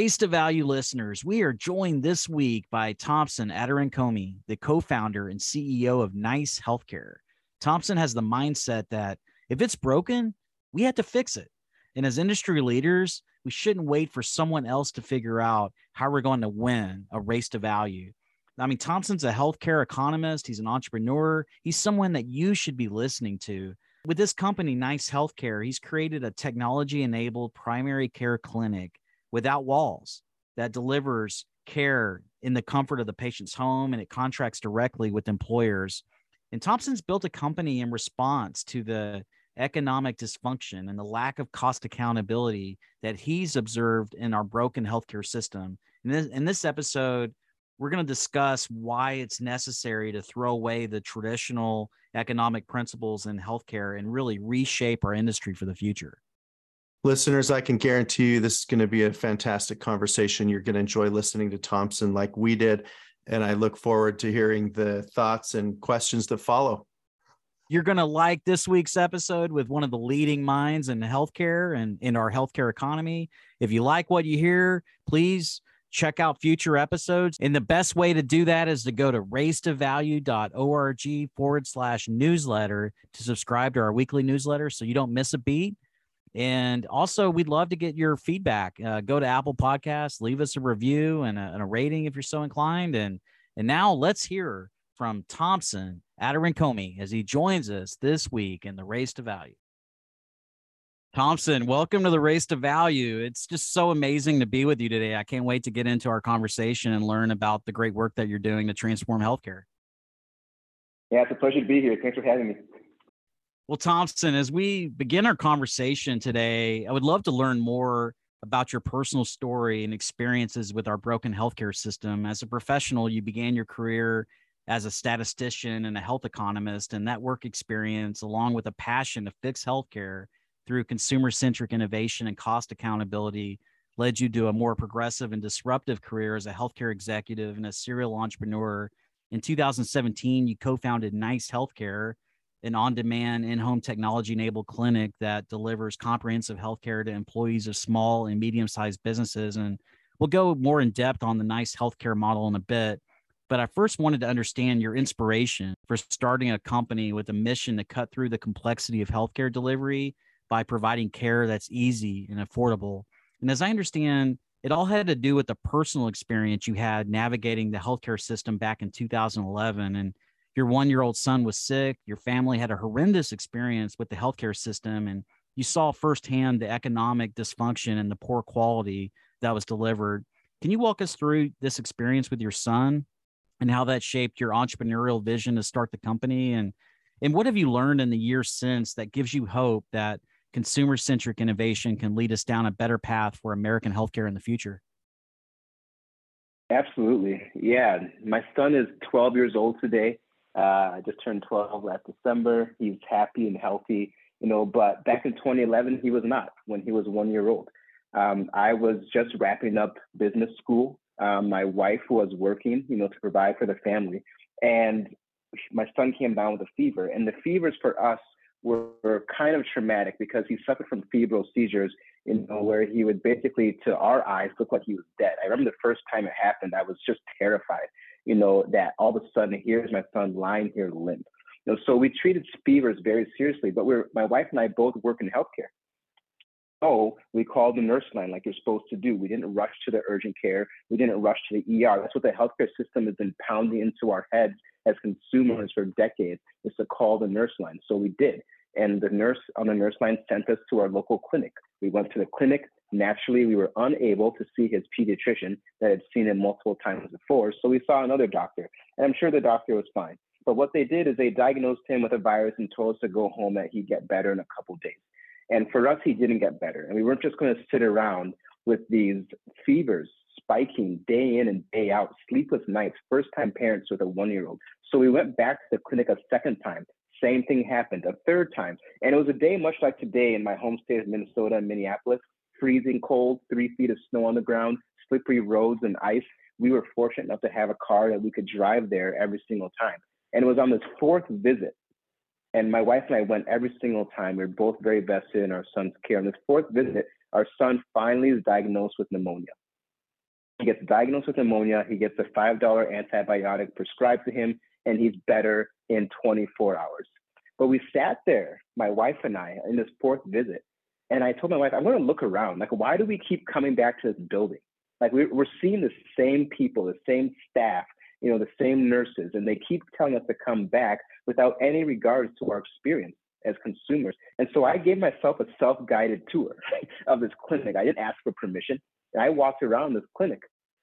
Race to Value listeners, we are joined this week by Thompson Aderinkomi, the co founder and CEO of Nice Healthcare. Thompson has the mindset that if it's broken, we have to fix it. And as industry leaders, we shouldn't wait for someone else to figure out how we're going to win a race to value. I mean, Thompson's a healthcare economist, he's an entrepreneur, he's someone that you should be listening to. With this company, Nice Healthcare, he's created a technology enabled primary care clinic without walls that delivers care in the comfort of the patient's home and it contracts directly with employers. And Thompson's built a company in response to the economic dysfunction and the lack of cost accountability that he's observed in our broken healthcare system. In this, in this episode, we're going to discuss why it's necessary to throw away the traditional economic principles in healthcare and really reshape our industry for the future. Listeners, I can guarantee you this is going to be a fantastic conversation. You're going to enjoy listening to Thompson like we did. And I look forward to hearing the thoughts and questions that follow. You're going to like this week's episode with one of the leading minds in healthcare and in our healthcare economy. If you like what you hear, please check out future episodes. And the best way to do that is to go to racetovalue.org forward slash newsletter to subscribe to our weekly newsletter so you don't miss a beat. And also, we'd love to get your feedback. Uh, go to Apple Podcasts, leave us a review and a, and a, rating if you're so inclined. And and now let's hear from Thompson Aderinkomi as he joins us this week in the Race to Value. Thompson, welcome to the Race to Value. It's just so amazing to be with you today. I can't wait to get into our conversation and learn about the great work that you're doing to transform healthcare. Yeah, it's a pleasure to be here. Thanks for having me. Well, Thompson, as we begin our conversation today, I would love to learn more about your personal story and experiences with our broken healthcare system. As a professional, you began your career as a statistician and a health economist, and that work experience, along with a passion to fix healthcare through consumer centric innovation and cost accountability, led you to a more progressive and disruptive career as a healthcare executive and a serial entrepreneur. In 2017, you co founded Nice Healthcare an on demand, in home technology enabled clinic that delivers comprehensive healthcare to employees of small and medium sized businesses. And we'll go more in depth on the nice healthcare model in a bit. But I first wanted to understand your inspiration for starting a company with a mission to cut through the complexity of healthcare delivery by providing care that's easy and affordable. And as I understand, it all had to do with the personal experience you had navigating the healthcare system back in 2011. And your one year old son was sick, your family had a horrendous experience with the healthcare system, and you saw firsthand the economic dysfunction and the poor quality that was delivered. Can you walk us through this experience with your son and how that shaped your entrepreneurial vision to start the company? And, and what have you learned in the years since that gives you hope that consumer centric innovation can lead us down a better path for American healthcare in the future? Absolutely. Yeah. My son is 12 years old today. Uh, I just turned 12 last December. He's happy and healthy, you know, but back in 2011, he was not when he was one year old. Um, I was just wrapping up business school. Um, my wife was working, you know, to provide for the family. And my son came down with a fever. And the fevers for us were, were kind of traumatic because he suffered from febrile seizures, you know, where he would basically, to our eyes, look like he was dead. I remember the first time it happened, I was just terrified, you know, that all of a sudden here's my son lying here limp. You know, so we treated fevers very seriously, but we're my wife and I both work in healthcare. So we called the nurse line like you're supposed to do. We didn't rush to the urgent care. We didn't rush to the ER. That's what the healthcare system has been pounding into our heads as consumers for decades is to call the nurse line. So we did. And the nurse on the nurse line sent us to our local clinic. We went to the clinic. Naturally, we were unable to see his pediatrician that had seen him multiple times before. So we saw another doctor. And I'm sure the doctor was fine. But what they did is they diagnosed him with a virus and told us to go home that he'd get better in a couple days. And for us, he didn't get better. And we weren't just going to sit around with these fevers spiking day in and day out, sleepless nights, first time parents with a one year old. So we went back to the clinic a second time. Same thing happened a third time. And it was a day much like today in my home state of Minnesota and Minneapolis freezing cold, three feet of snow on the ground, slippery roads and ice. We were fortunate enough to have a car that we could drive there every single time. And it was on this fourth visit and my wife and I went every single time. We were both very vested in our son's care. On this fourth visit, our son finally is diagnosed with pneumonia. He gets diagnosed with pneumonia. He gets a $5 antibiotic prescribed to him, and he's better in 24 hours. But we sat there, my wife and I, in this fourth visit, and I told my wife, I'm going to look around. Like, why do we keep coming back to this building? Like, we're seeing the same people, the same staff, you know, the same nurses, and they keep telling us to come back without any regards to our experience as consumers. And so I gave myself a self-guided tour of this clinic. I didn't ask for permission. And I walked around this clinic,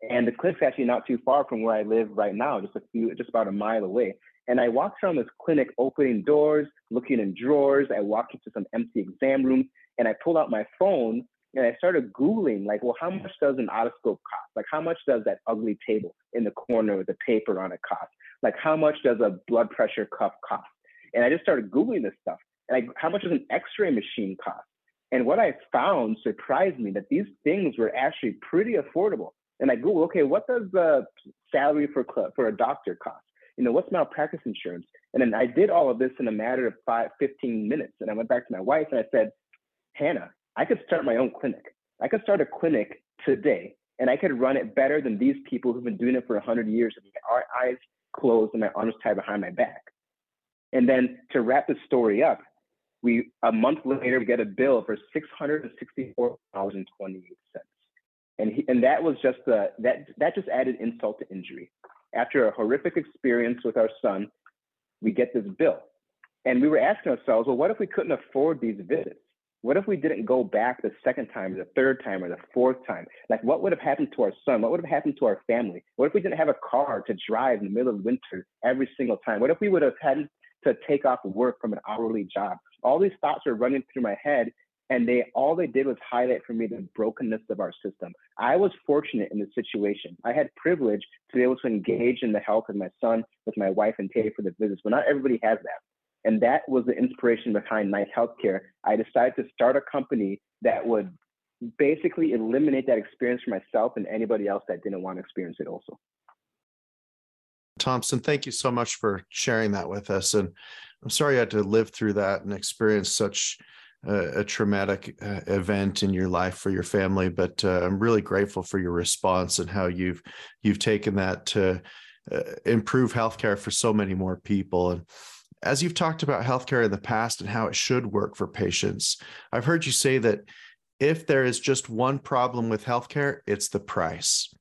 and the clinic's actually not too far from where I live right now, just a few, just about a mile away. And I walked around this clinic, opening doors, looking in drawers. I walked into some empty exam rooms, and I pulled out my phone and I started Googling, like, well, how mm. much does an otoscope cost? Like, how much does that ugly table in the corner with the paper on it cost? Like, how much does a blood pressure cuff cost? And I just started Googling this stuff. And I, how much does an x ray machine cost? And what I found surprised me that these things were actually pretty affordable. And I Googled, okay, what does the salary for, for a doctor cost? You know, what's malpractice insurance? And then I did all of this in a matter of five, 15 minutes. And I went back to my wife and I said, Hannah, I could start my own clinic. I could start a clinic today and I could run it better than these people who've been doing it for 100 years with my eyes closed and my arms tied behind my back. And then to wrap the story up, we a month later we get a bill for $664.28. And and that was just the that that just added insult to injury. After a horrific experience with our son, we get this bill. And we were asking ourselves, well, what if we couldn't afford these visits? What if we didn't go back the second time, the third time, or the fourth time? Like, what would have happened to our son? What would have happened to our family? What if we didn't have a car to drive in the middle of winter every single time? What if we would have had to take off work from an hourly job? All these thoughts are running through my head, and they all they did was highlight for me the brokenness of our system. I was fortunate in the situation. I had privilege to be able to engage in the health of my son with my wife and pay for the visits, but not everybody has that. And that was the inspiration behind Nice Healthcare. I decided to start a company that would basically eliminate that experience for myself and anybody else that didn't want to experience it also. Thompson, thank you so much for sharing that with us. And I'm sorry you had to live through that and experience such a, a traumatic uh, event in your life for your family. But uh, I'm really grateful for your response and how you've you've taken that to uh, improve healthcare for so many more people. And as you've talked about healthcare in the past and how it should work for patients, I've heard you say that if there is just one problem with healthcare, it's the price.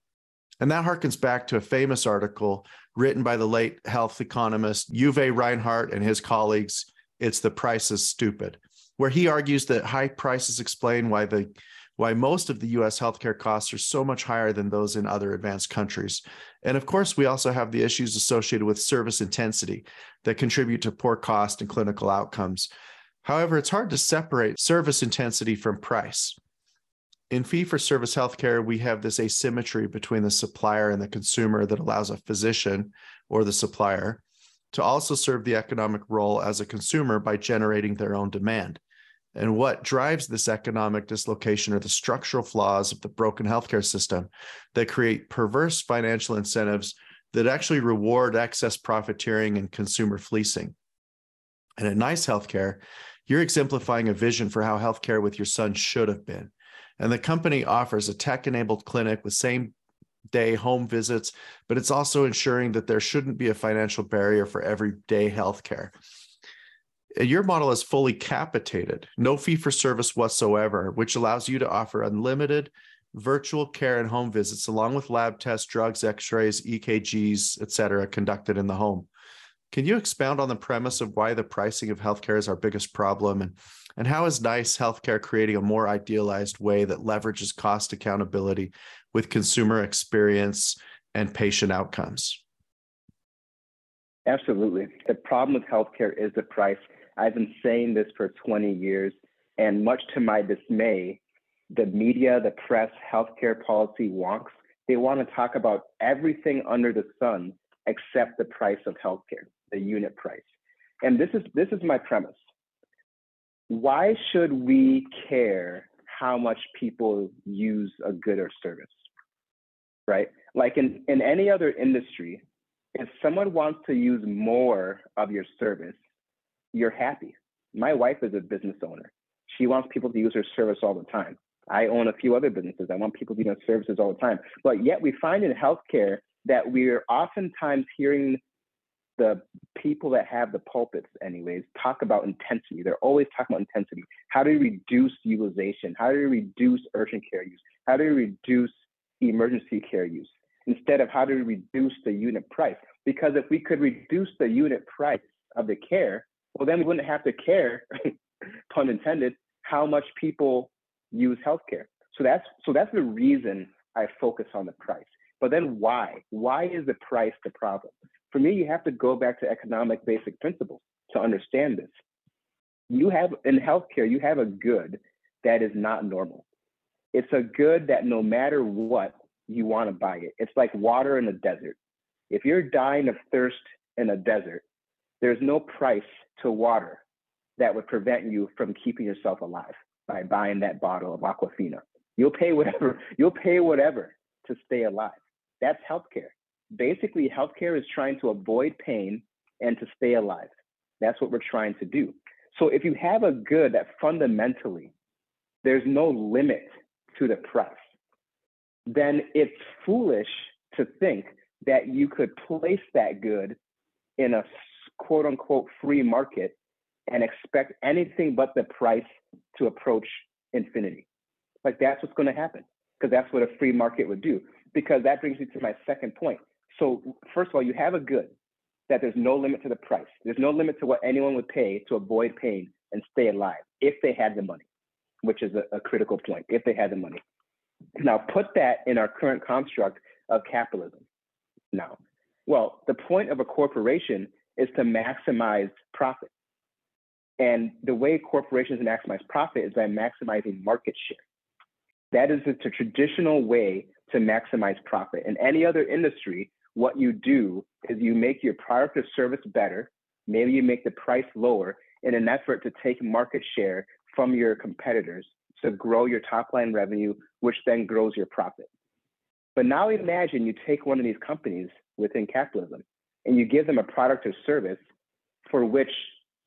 And that harkens back to a famous article written by the late health economist Uwe Reinhardt and his colleagues, It's the Prices Stupid, where he argues that high prices explain why the why most of the US healthcare costs are so much higher than those in other advanced countries. And of course, we also have the issues associated with service intensity that contribute to poor cost and clinical outcomes. However, it's hard to separate service intensity from price. In fee for service healthcare, we have this asymmetry between the supplier and the consumer that allows a physician or the supplier to also serve the economic role as a consumer by generating their own demand. And what drives this economic dislocation are the structural flaws of the broken healthcare system that create perverse financial incentives that actually reward excess profiteering and consumer fleecing. And at Nice Healthcare, you're exemplifying a vision for how healthcare with your son should have been. And the company offers a tech enabled clinic with same day home visits, but it's also ensuring that there shouldn't be a financial barrier for everyday healthcare. Your model is fully capitated, no fee for service whatsoever, which allows you to offer unlimited virtual care and home visits, along with lab tests, drugs, x rays, EKGs, et cetera, conducted in the home. Can you expound on the premise of why the pricing of healthcare is our biggest problem and, and how is NICE Healthcare creating a more idealized way that leverages cost accountability with consumer experience and patient outcomes? Absolutely. The problem with healthcare is the price. I've been saying this for 20 years, and much to my dismay, the media, the press, healthcare policy wonks, they want to talk about everything under the sun except the price of healthcare, the unit price. And this is this is my premise. Why should we care how much people use a good or service? Right? Like in, in any other industry, if someone wants to use more of your service, you're happy. My wife is a business owner. She wants people to use her service all the time. I own a few other businesses. I want people to use services all the time. But yet we find in healthcare that we're oftentimes hearing the people that have the pulpits, anyways, talk about intensity. They're always talking about intensity. How do you reduce utilization? How do you reduce urgent care use? How do you reduce emergency care use? Instead of how do we reduce the unit price? Because if we could reduce the unit price of the care, well, then we wouldn't have to care, pun intended, how much people use healthcare. So that's so that's the reason I focus on the price. But then why? Why is the price the problem? For me, you have to go back to economic basic principles to understand this. You have in healthcare, you have a good that is not normal. It's a good that no matter what, you want to buy it. It's like water in a desert. If you're dying of thirst in a desert, there's no price to water that would prevent you from keeping yourself alive by buying that bottle of Aquafina. You'll pay whatever, you'll pay whatever to stay alive. That's healthcare. Basically, healthcare is trying to avoid pain and to stay alive. That's what we're trying to do. So if you have a good that fundamentally there's no limit to the price, then it's foolish to think that you could place that good in a quote unquote free market and expect anything but the price to approach infinity. Like that's what's going to happen because that's what a free market would do. Because that brings me to my second point. So, first of all, you have a good that there's no limit to the price. There's no limit to what anyone would pay to avoid pain and stay alive if they had the money, which is a, a critical point, if they had the money. Now, put that in our current construct of capitalism. Now, well, the point of a corporation is to maximize profit. And the way corporations maximize profit is by maximizing market share. That is the traditional way to maximize profit. In any other industry, what you do is you make your product or service better. Maybe you make the price lower in an effort to take market share from your competitors to grow your top line revenue, which then grows your profit. But now imagine you take one of these companies within capitalism and you give them a product or service for which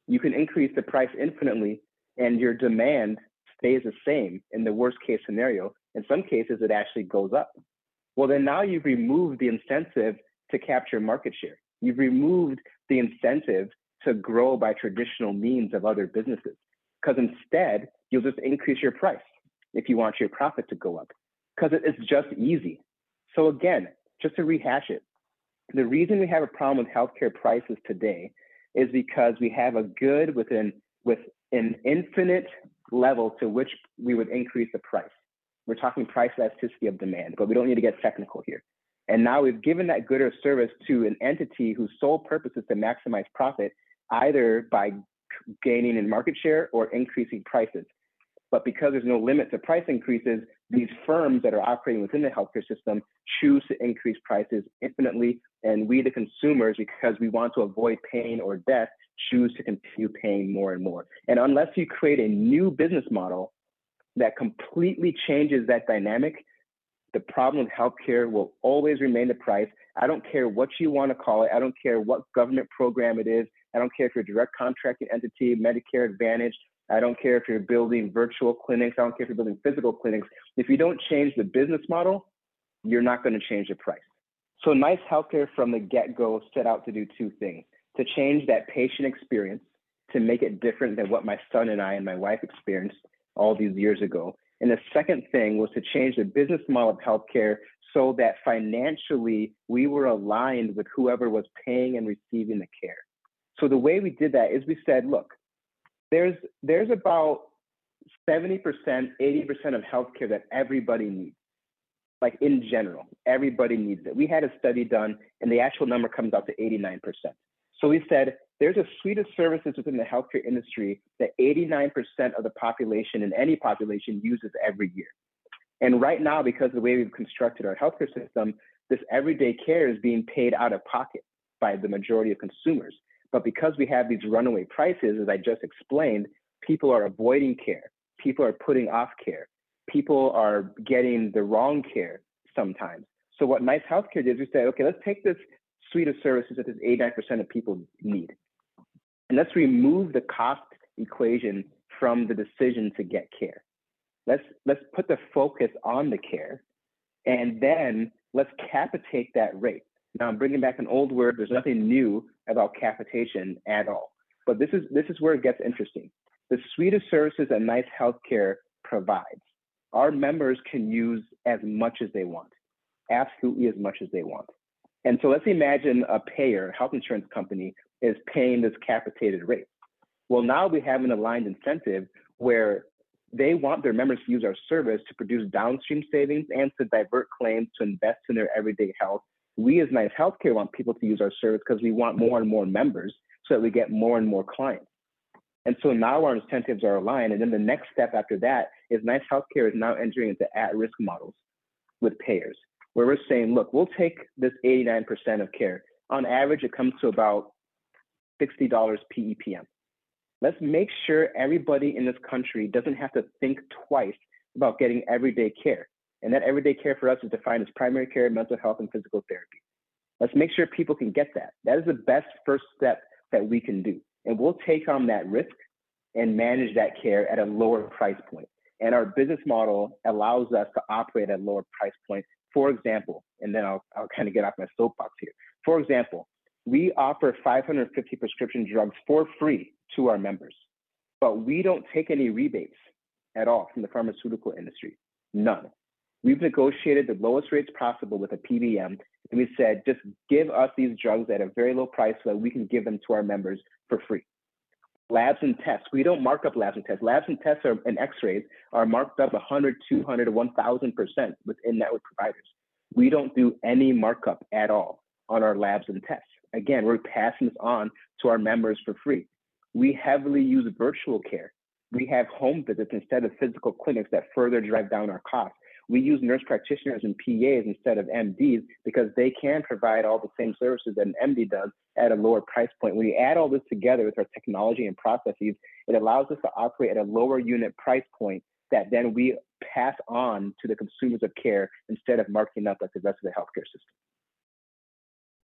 you can increase the price infinitely and your demand stays the same in the worst case scenario. In some cases, it actually goes up. Well, then now you've removed the incentive to capture market share. You've removed the incentive to grow by traditional means of other businesses. Because instead, you'll just increase your price if you want your profit to go up. Because it's just easy. So again, just to rehash it, the reason we have a problem with healthcare prices today is because we have a good within with an infinite level to which we would increase the price. We're talking price elasticity of demand, but we don't need to get technical here. And now we've given that good or service to an entity whose sole purpose is to maximize profit, either by gaining in market share or increasing prices. But because there's no limit to price increases, these firms that are operating within the healthcare system choose to increase prices infinitely. And we, the consumers, because we want to avoid pain or death, choose to continue paying more and more. And unless you create a new business model that completely changes that dynamic, the problem with healthcare will always remain the price. I don't care what you want to call it. I don't care what government program it is. I don't care if you're a direct contracting entity, Medicare Advantage. I don't care if you're building virtual clinics. I don't care if you're building physical clinics. If you don't change the business model, you're not going to change the price. So Nice Healthcare from the get-go set out to do two things: to change that patient experience, to make it different than what my son and I and my wife experienced all these years ago. And the second thing was to change the business model of healthcare so that financially we were aligned with whoever was paying and receiving the care. So the way we did that is we said, look, there's there's about 70%, 80% of healthcare that everybody needs. Like in general, everybody needs it. We had a study done and the actual number comes out to 89%. So we said there's a suite of services within the healthcare industry that 89% of the population and any population uses every year. And right now, because of the way we've constructed our healthcare system, this everyday care is being paid out of pocket by the majority of consumers. But because we have these runaway prices, as I just explained, people are avoiding care. People are putting off care. People are getting the wrong care sometimes. So what Nice Healthcare did is we said, okay, let's take this suite of services that this 89% of people need. And let's remove the cost equation from the decision to get care. Let's let's put the focus on the care, and then let's capitate that rate. Now I'm bringing back an old word. There's nothing new about capitation at all. But this is this is where it gets interesting. The suite of services that Nice Healthcare provides, our members can use as much as they want, absolutely as much as they want. And so let's imagine a payer, health insurance company, is paying this capitated rate. Well, now we have an aligned incentive where they want their members to use our service to produce downstream savings and to divert claims to invest in their everyday health. We as Nice Healthcare want people to use our service because we want more and more members so that we get more and more clients. And so now our incentives are aligned. And then the next step after that is Nice Healthcare is now entering into at risk models with payers where we're saying, look, we'll take this 89% of care. On average, it comes to about $60 PEPM. Let's make sure everybody in this country doesn't have to think twice about getting everyday care. And that everyday care for us is defined as primary care, mental health, and physical therapy. Let's make sure people can get that. That is the best first step that we can do. And we'll take on that risk and manage that care at a lower price point. And our business model allows us to operate at a lower price point. For example, and then I'll, I'll kind of get off my soapbox here. For example, we offer 550 prescription drugs for free to our members, but we don't take any rebates at all from the pharmaceutical industry. None. We've negotiated the lowest rates possible with a PBM, and we said, just give us these drugs at a very low price so that we can give them to our members for free. Labs and tests, we don't mark up labs and tests. Labs and tests are, and x-rays are marked up 100, 200, 1,000% within network providers. We don't do any markup at all on our labs and tests. Again, we're passing this on to our members for free. We heavily use virtual care. We have home visits instead of physical clinics that further drive down our costs. We use nurse practitioners and PAs instead of MDs because they can provide all the same services that an MD does at a lower price point. When you add all this together with our technology and processes, it allows us to operate at a lower unit price point that then we pass on to the consumers of care instead of marking up like the rest of the healthcare system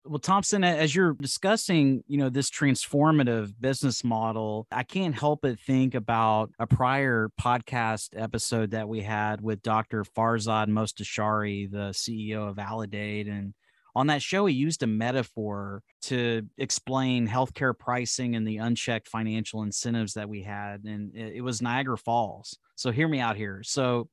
well thompson as you're discussing you know this transformative business model i can't help but think about a prior podcast episode that we had with dr farzad mostashari the ceo of Aledade and on that show he used a metaphor to explain healthcare pricing and the unchecked financial incentives that we had and it, was niagara falls. So hear me out here. So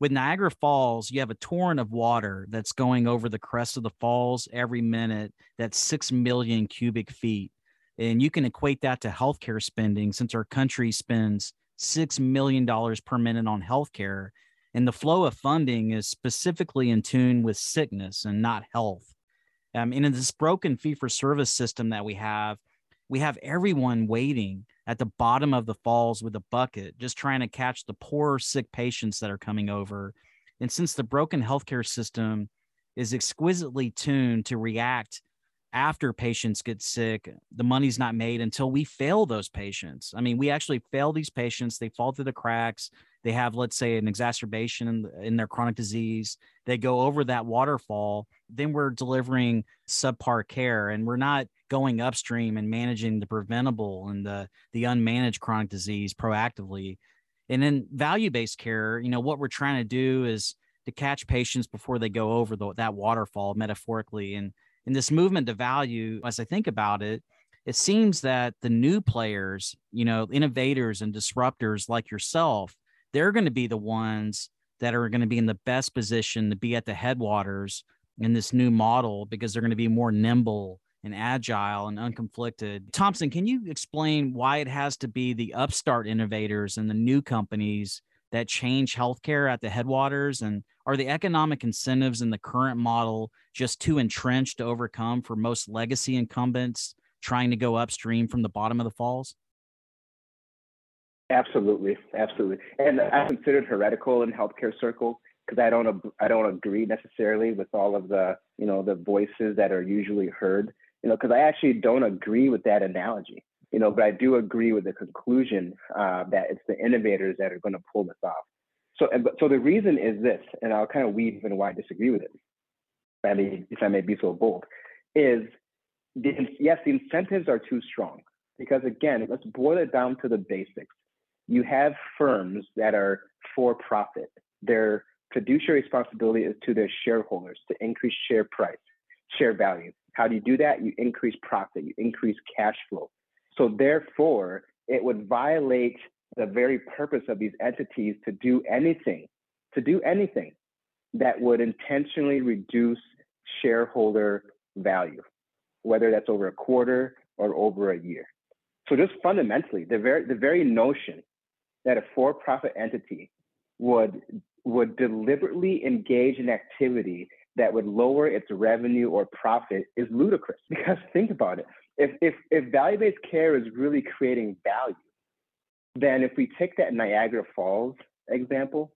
with Niagara Falls, you have a torrent of water that's going over the crest of the falls every minute. That's 6 million cubic feet. And you can equate that to healthcare spending since our country spends $6 million per minute on healthcare. And the flow of funding is specifically in tune with sickness and not health. Um, and in this broken fee for service system that we have, we have everyone waiting at the bottom of the falls with a bucket, just trying to catch the poor, sick patients that are coming over. And since the broken healthcare system is exquisitely tuned to react after patients get sick, the money's not made until we fail those patients. I mean, we actually fail these patients. They fall through the cracks. They have, let's say, an exacerbation in, in their chronic disease. They go over that waterfall. Then we're delivering subpar care and we're not going upstream and managing the preventable and the, the unmanaged chronic disease proactively. And then value based care, you know, what we're trying to do is to catch patients before they go over the, that waterfall metaphorically and in this movement to value, as I think about it, it seems that the new players, you know, innovators and disruptors like yourself, they're going to be the ones that are going to be in the best position to be at the headwaters in this new model because they're going to be more nimble and agile and unconflicted. Thompson, can you explain why it has to be the upstart innovators and the new companies that change healthcare at the headwaters? And are the economic incentives in the current model just too entrenched to overcome for most legacy incumbents trying to go upstream from the bottom of the falls? Absolutely, absolutely. And I considered heretical in healthcare circles because I don't I don't agree necessarily with all of the you know the voices that are usually heard. You know, because I actually don't agree with that analogy you know, but I do agree with the conclusion uh, that it's the innovators that are going to pull this off. So, so the reason is this, and I'll kind of weave in why I disagree with it. I mean, if I may be so bold, is the, yes, the incentives are too strong because again, let's boil it down to the basics. You have firms that are for profit. Their fiduciary responsibility is to their shareholders to increase share price, share value. How do you do that? You increase profit, you increase cash flow. So therefore, it would violate the very purpose of these entities to do anything, to do anything that would intentionally reduce shareholder value, whether that's over a quarter or over a year. So just fundamentally, the very the very notion that a for-profit entity would would deliberately engage in activity that would lower its revenue or profit is ludicrous. Because think about it if if if value-based care is really creating value, then if we take that Niagara Falls example,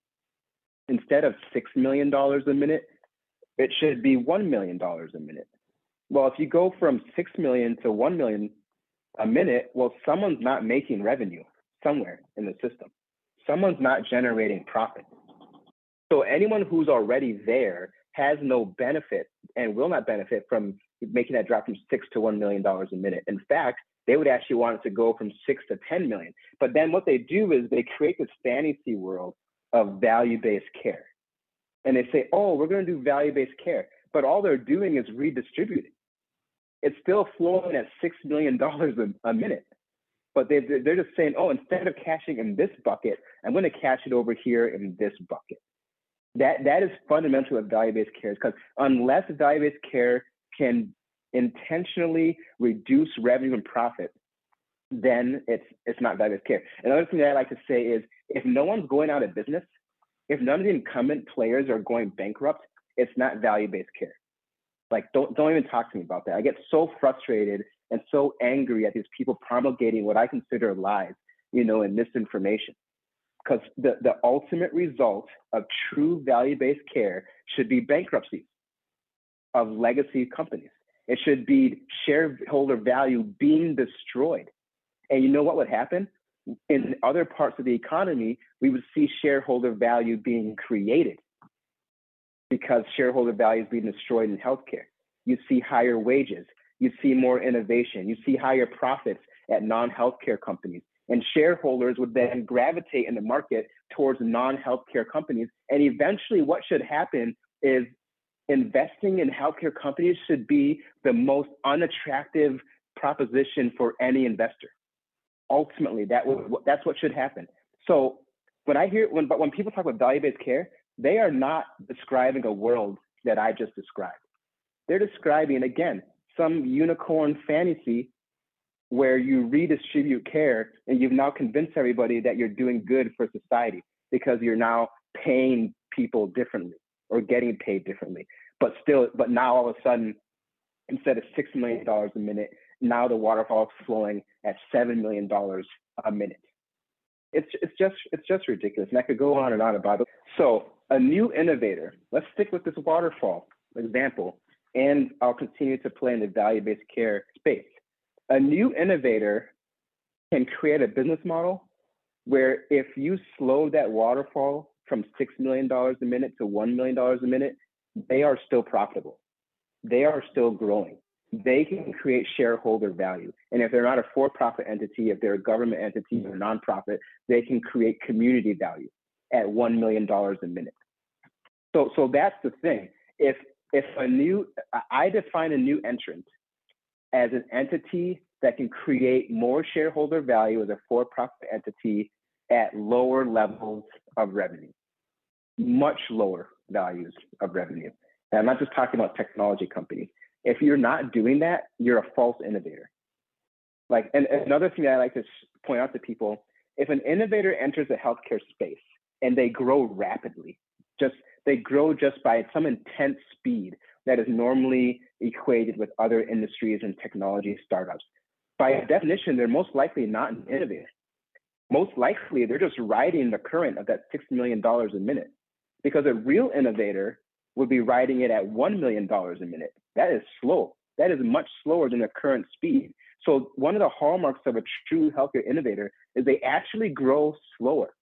instead of six million dollars a minute, it should be one million dollars a minute. Well, if you go from six million to one million a minute, well, someone's not making revenue somewhere in the system. Someone's not generating profit. So anyone who's already there has no benefit and will not benefit from making that drop from six to one million dollars a minute. In fact, they would actually want it to go from six to ten million. But then what they do is they create this fantasy world of value-based care. And they say, oh, we're going to do value-based care. But all they're doing is redistributing. It's still flowing at $6 million a, a minute. But they, they're just saying, oh, instead of cashing in this bucket, I'm going to cash it over here in this bucket. That, that is fundamental of value-based care because unless value-based care can intentionally reduce revenue and profit, then it's it's not value-based care. Another thing that I like to say is if no one's going out of business, if none of the incumbent players are going bankrupt, it's not value-based care. Like don't don't even talk to me about that. I get so frustrated and so angry at these people promulgating what I consider lies, you know, and misinformation. Because the, the ultimate result of true value-based care should be bankruptcies of legacy companies. It should be shareholder value being destroyed. And you know what would happen? In other parts of the economy, we would see shareholder value being created because shareholder value is being destroyed in healthcare. You see higher wages, you see more innovation, you see higher profits at non healthcare companies. And shareholders would then gravitate in the market towards non healthcare companies. And eventually, what should happen is investing in healthcare companies should be the most unattractive proposition for any investor. Ultimately, that that's what should happen. So when I hear when but when people talk about value-based care, they are not describing a world that I just described. They're describing again some unicorn fantasy where you redistribute care and you've now convinced everybody that you're doing good for society because you're now paying people differently or getting paid differently. But still, but now all of a sudden, instead of six million dollars a minute, now the waterfall is flowing at seven million dollars a minute. It's it's just it's just ridiculous, and I could go on and on about it. So a new innovator. Let's stick with this waterfall example. And I'll continue to play in the value based care space. A new innovator can create a business model where if you slow that waterfall from $6 million a minute to $1 million a minute, they are still profitable. They are still growing. They can create shareholder value. And if they're not a for profit entity, if they're a government entity or nonprofit, they can create community value at $1 million a minute. So, so that's the thing. If, if a new, I define a new entrant as an entity that can create more shareholder value as a for profit entity at lower levels of revenue, much lower values of revenue. And I'm not just talking about technology companies. If you're not doing that, you're a false innovator. Like, and, and another thing that I like to point out to people if an innovator enters the healthcare space and they grow rapidly, just they grow just by some intense speed that is normally equated with other industries and technology startups. By definition, they're most likely not an innovator. Most likely, they're just riding the current of that $6 million a minute because a real innovator would be riding it at $1 million a minute. That is slow. That is much slower than the current speed. So, one of the hallmarks of a true healthcare innovator is they actually grow slower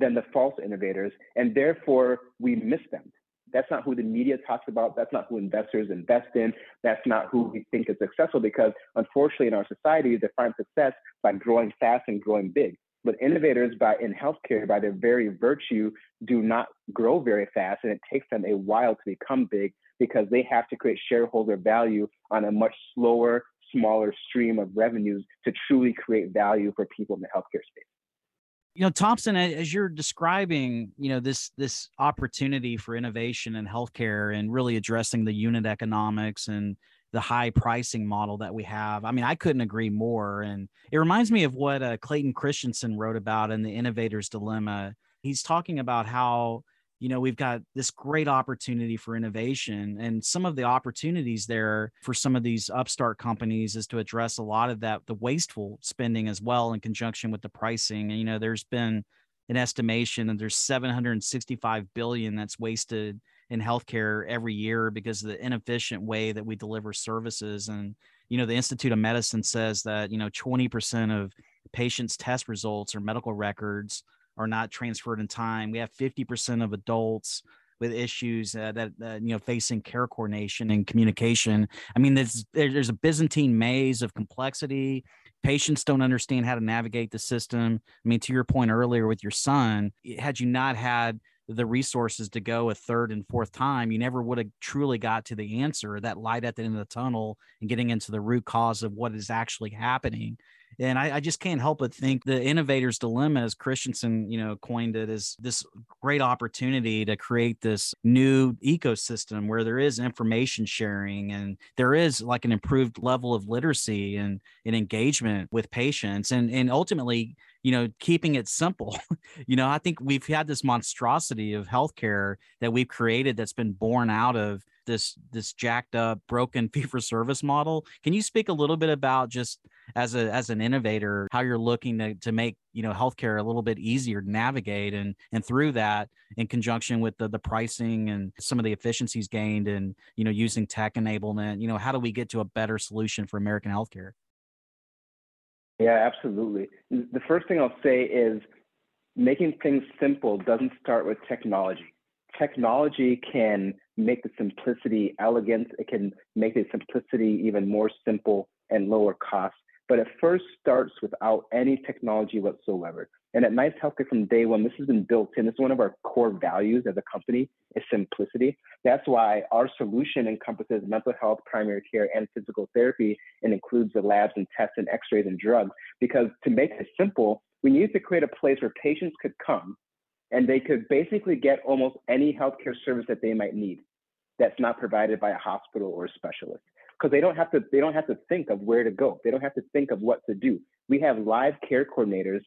than the false innovators, and therefore we miss them. That's not who the media talks about. That's not who investors invest in. That's not who we think is successful because, unfortunately, in our society, they define success by growing fast and growing big. But innovators by in healthcare, by their very virtue, do not grow very fast, and it takes them a while to become big because they have to create shareholder value on a much slower, smaller stream of revenues to truly create value for people in the healthcare space you know thompson as you're describing you know this this opportunity for innovation in healthcare and really addressing the unit economics and the high pricing model that we have i mean i couldn't agree more. And it reminds me of what uh, clayton christensen wrote about in the innovator's dilemma. He's talking about how you know we've got this great opportunity for innovation and some of the opportunities there for some of these upstart companies is to address a lot of that the wasteful spending as well in conjunction with the pricing. And you know there's been an estimation that there's 765 billion that's wasted in healthcare every year because of the inefficient way that we deliver services. And you know the institute of medicine says that you know 20% of patients test results or medical records are not transferred in time. We have 50% of adults with issues uh, that uh, you know facing care coordination and communication. I mean, there's there's a Byzantine maze of complexity. Patients don't understand how to navigate the system. I mean, to your point earlier with your son, had you not had the resources to go a third and fourth time, you never would have truly got to the answer, that light at the end of the tunnel, and getting into the root cause of what is actually happening. And I, I, just can't help but think the innovator's dilemma, as Christensen, you know, coined it, is this great opportunity to create this new ecosystem where there is information sharing and there is like an improved level of literacy and, and engagement with patients. And, and ultimately you know, keeping it simple. you know, I think we've had this monstrosity of healthcare that we've created that's been born out of this this jacked up broken fee for service model. Can you speak a little bit about just as a as an innovator how you're looking to, to make you know healthcare a little bit easier to navigate and and through that in conjunction with the, the pricing and some of the efficiencies gained and you know using tech enablement? You know how do we get to a better solution for american healthcare yeah, absolutely. The first thing I'll say is making things simple doesn't start with technology. Technology can make the simplicity elegant, it can make the simplicity even more simple and lower cost. But it first starts without any technology whatsoever. And at Nice Healthcare from day one, this has been built in. It's one of our core values as a company is simplicity. That's why our solution encompasses mental health, primary care, and physical therapy, and includes the labs and tests and x-rays and drugs. Because to make it simple, we needed to create a place where patients could come and they could basically get almost any healthcare service that they might need that's not provided by a hospital or a specialist because they don't have to they don't have to think of where to go. They don't have to think of what to do. We have live care coordinators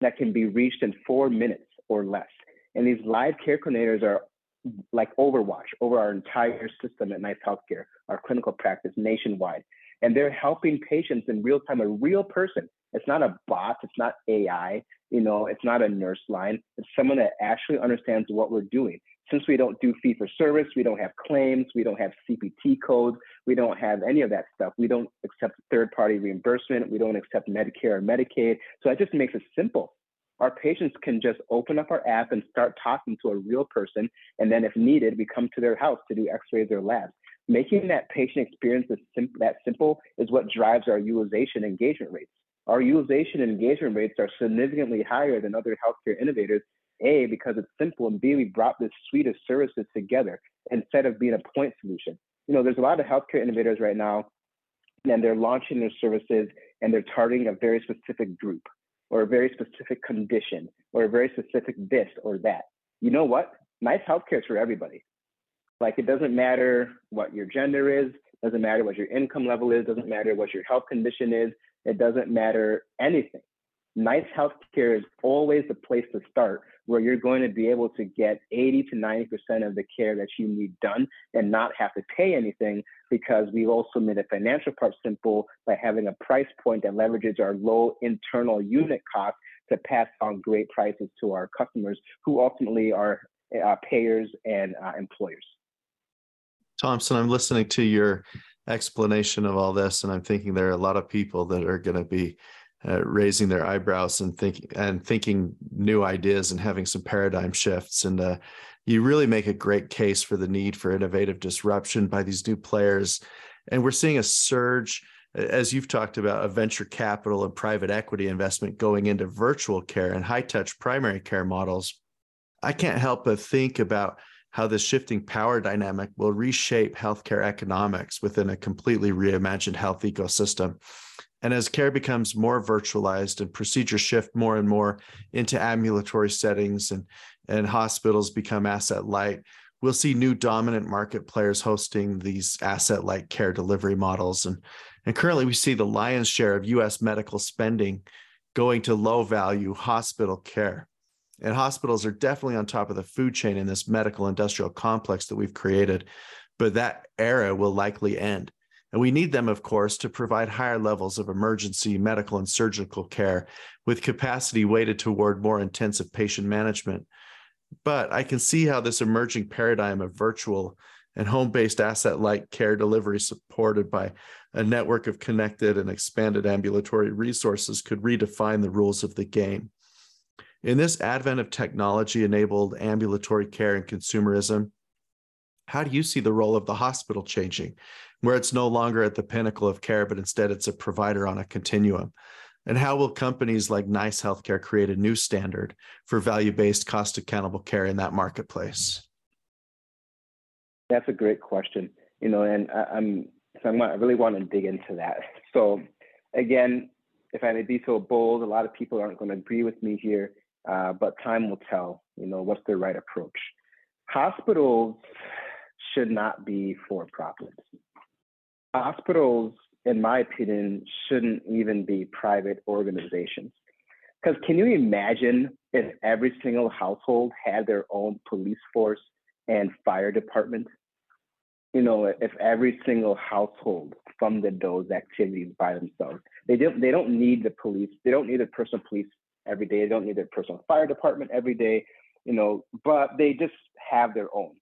that can be reached in four minutes or less. And these live care coordinators are like overwatch over our entire system at nice healthcare our clinical practice nationwide. And they're helping patients in real time a real person. It's not a bot it's not ai you know it's not a nurse line. It's someone that actually understands what we're doing since we don't do fee for service, we don't have claims, we don't have CPT codes, we don't have any of that stuff. We don't accept third party reimbursement, we don't accept Medicare or Medicaid. So that just makes it simple. Our patients can just open up our app and start talking to a real person. And then, if needed, we come to their house to do x rays or labs. Making that patient experience that simple is what drives our utilization engagement rates. Our utilization and engagement rates are significantly higher than other healthcare innovators a, because it's simple, and B, we brought this suite of services together instead of being a point solution. You know, there's a lot of healthcare innovators right now, and they're launching their services and they're targeting a very specific group or a very specific condition or a very specific this or that. You know what? Nice healthcare is for everybody. Like it doesn't matter what your gender is, doesn't matter what your income level is, doesn't matter what your health condition is, it doesn't matter anything. Nice healthcare is always the place to start where you're going to be able to get 80 to 90% of the care that you need done and not have to pay anything because we've also made the financial part simple by having a price point that leverages our low internal unit cost to pass on great prices to our customers who ultimately are uh, payers and uh, employers. Thompson, I'm listening to your explanation of all this, and I'm thinking there are a lot of people that are going to be uh, raising their eyebrows and thinking and thinking new ideas and having some paradigm shifts. And uh, you really make a great case for the need for innovative disruption by these new players. And we're seeing a surge, as you've talked about, of venture capital and private equity investment going into virtual care and high touch primary care models. I can't help but think about how this shifting power dynamic will reshape healthcare economics within a completely reimagined health ecosystem. And as care becomes more virtualized and procedures shift more and more into ambulatory settings and, and hospitals become asset light, we'll see new dominant market players hosting these asset light care delivery models. And, and currently, we see the lion's share of US medical spending going to low value hospital care. And hospitals are definitely on top of the food chain in this medical industrial complex that we've created. But that era will likely end. And we need them, of course, to provide higher levels of emergency medical and surgical care with capacity weighted toward more intensive patient management. But I can see how this emerging paradigm of virtual and home based asset light care delivery supported by a network of connected and expanded ambulatory resources could redefine the rules of the game. In this advent of technology enabled ambulatory care and consumerism, how do you see the role of the hospital changing, where it's no longer at the pinnacle of care, but instead it's a provider on a continuum? And how will companies like Nice Healthcare create a new standard for value based, cost accountable care in that marketplace? That's a great question. You know, and I, am so I'm, I really want to dig into that. So, again, if I may be so bold, a lot of people aren't going to agree with me here, uh, but time will tell. You know, what's the right approach? Hospitals should not be for profit. Hospitals, in my opinion, shouldn't even be private organizations. Because can you imagine if every single household had their own police force and fire department? You know, if every single household funded those activities by themselves, they don't they don't need the police. They don't need a personal police every day. They don't need a personal fire department every day. You know, but they just have their own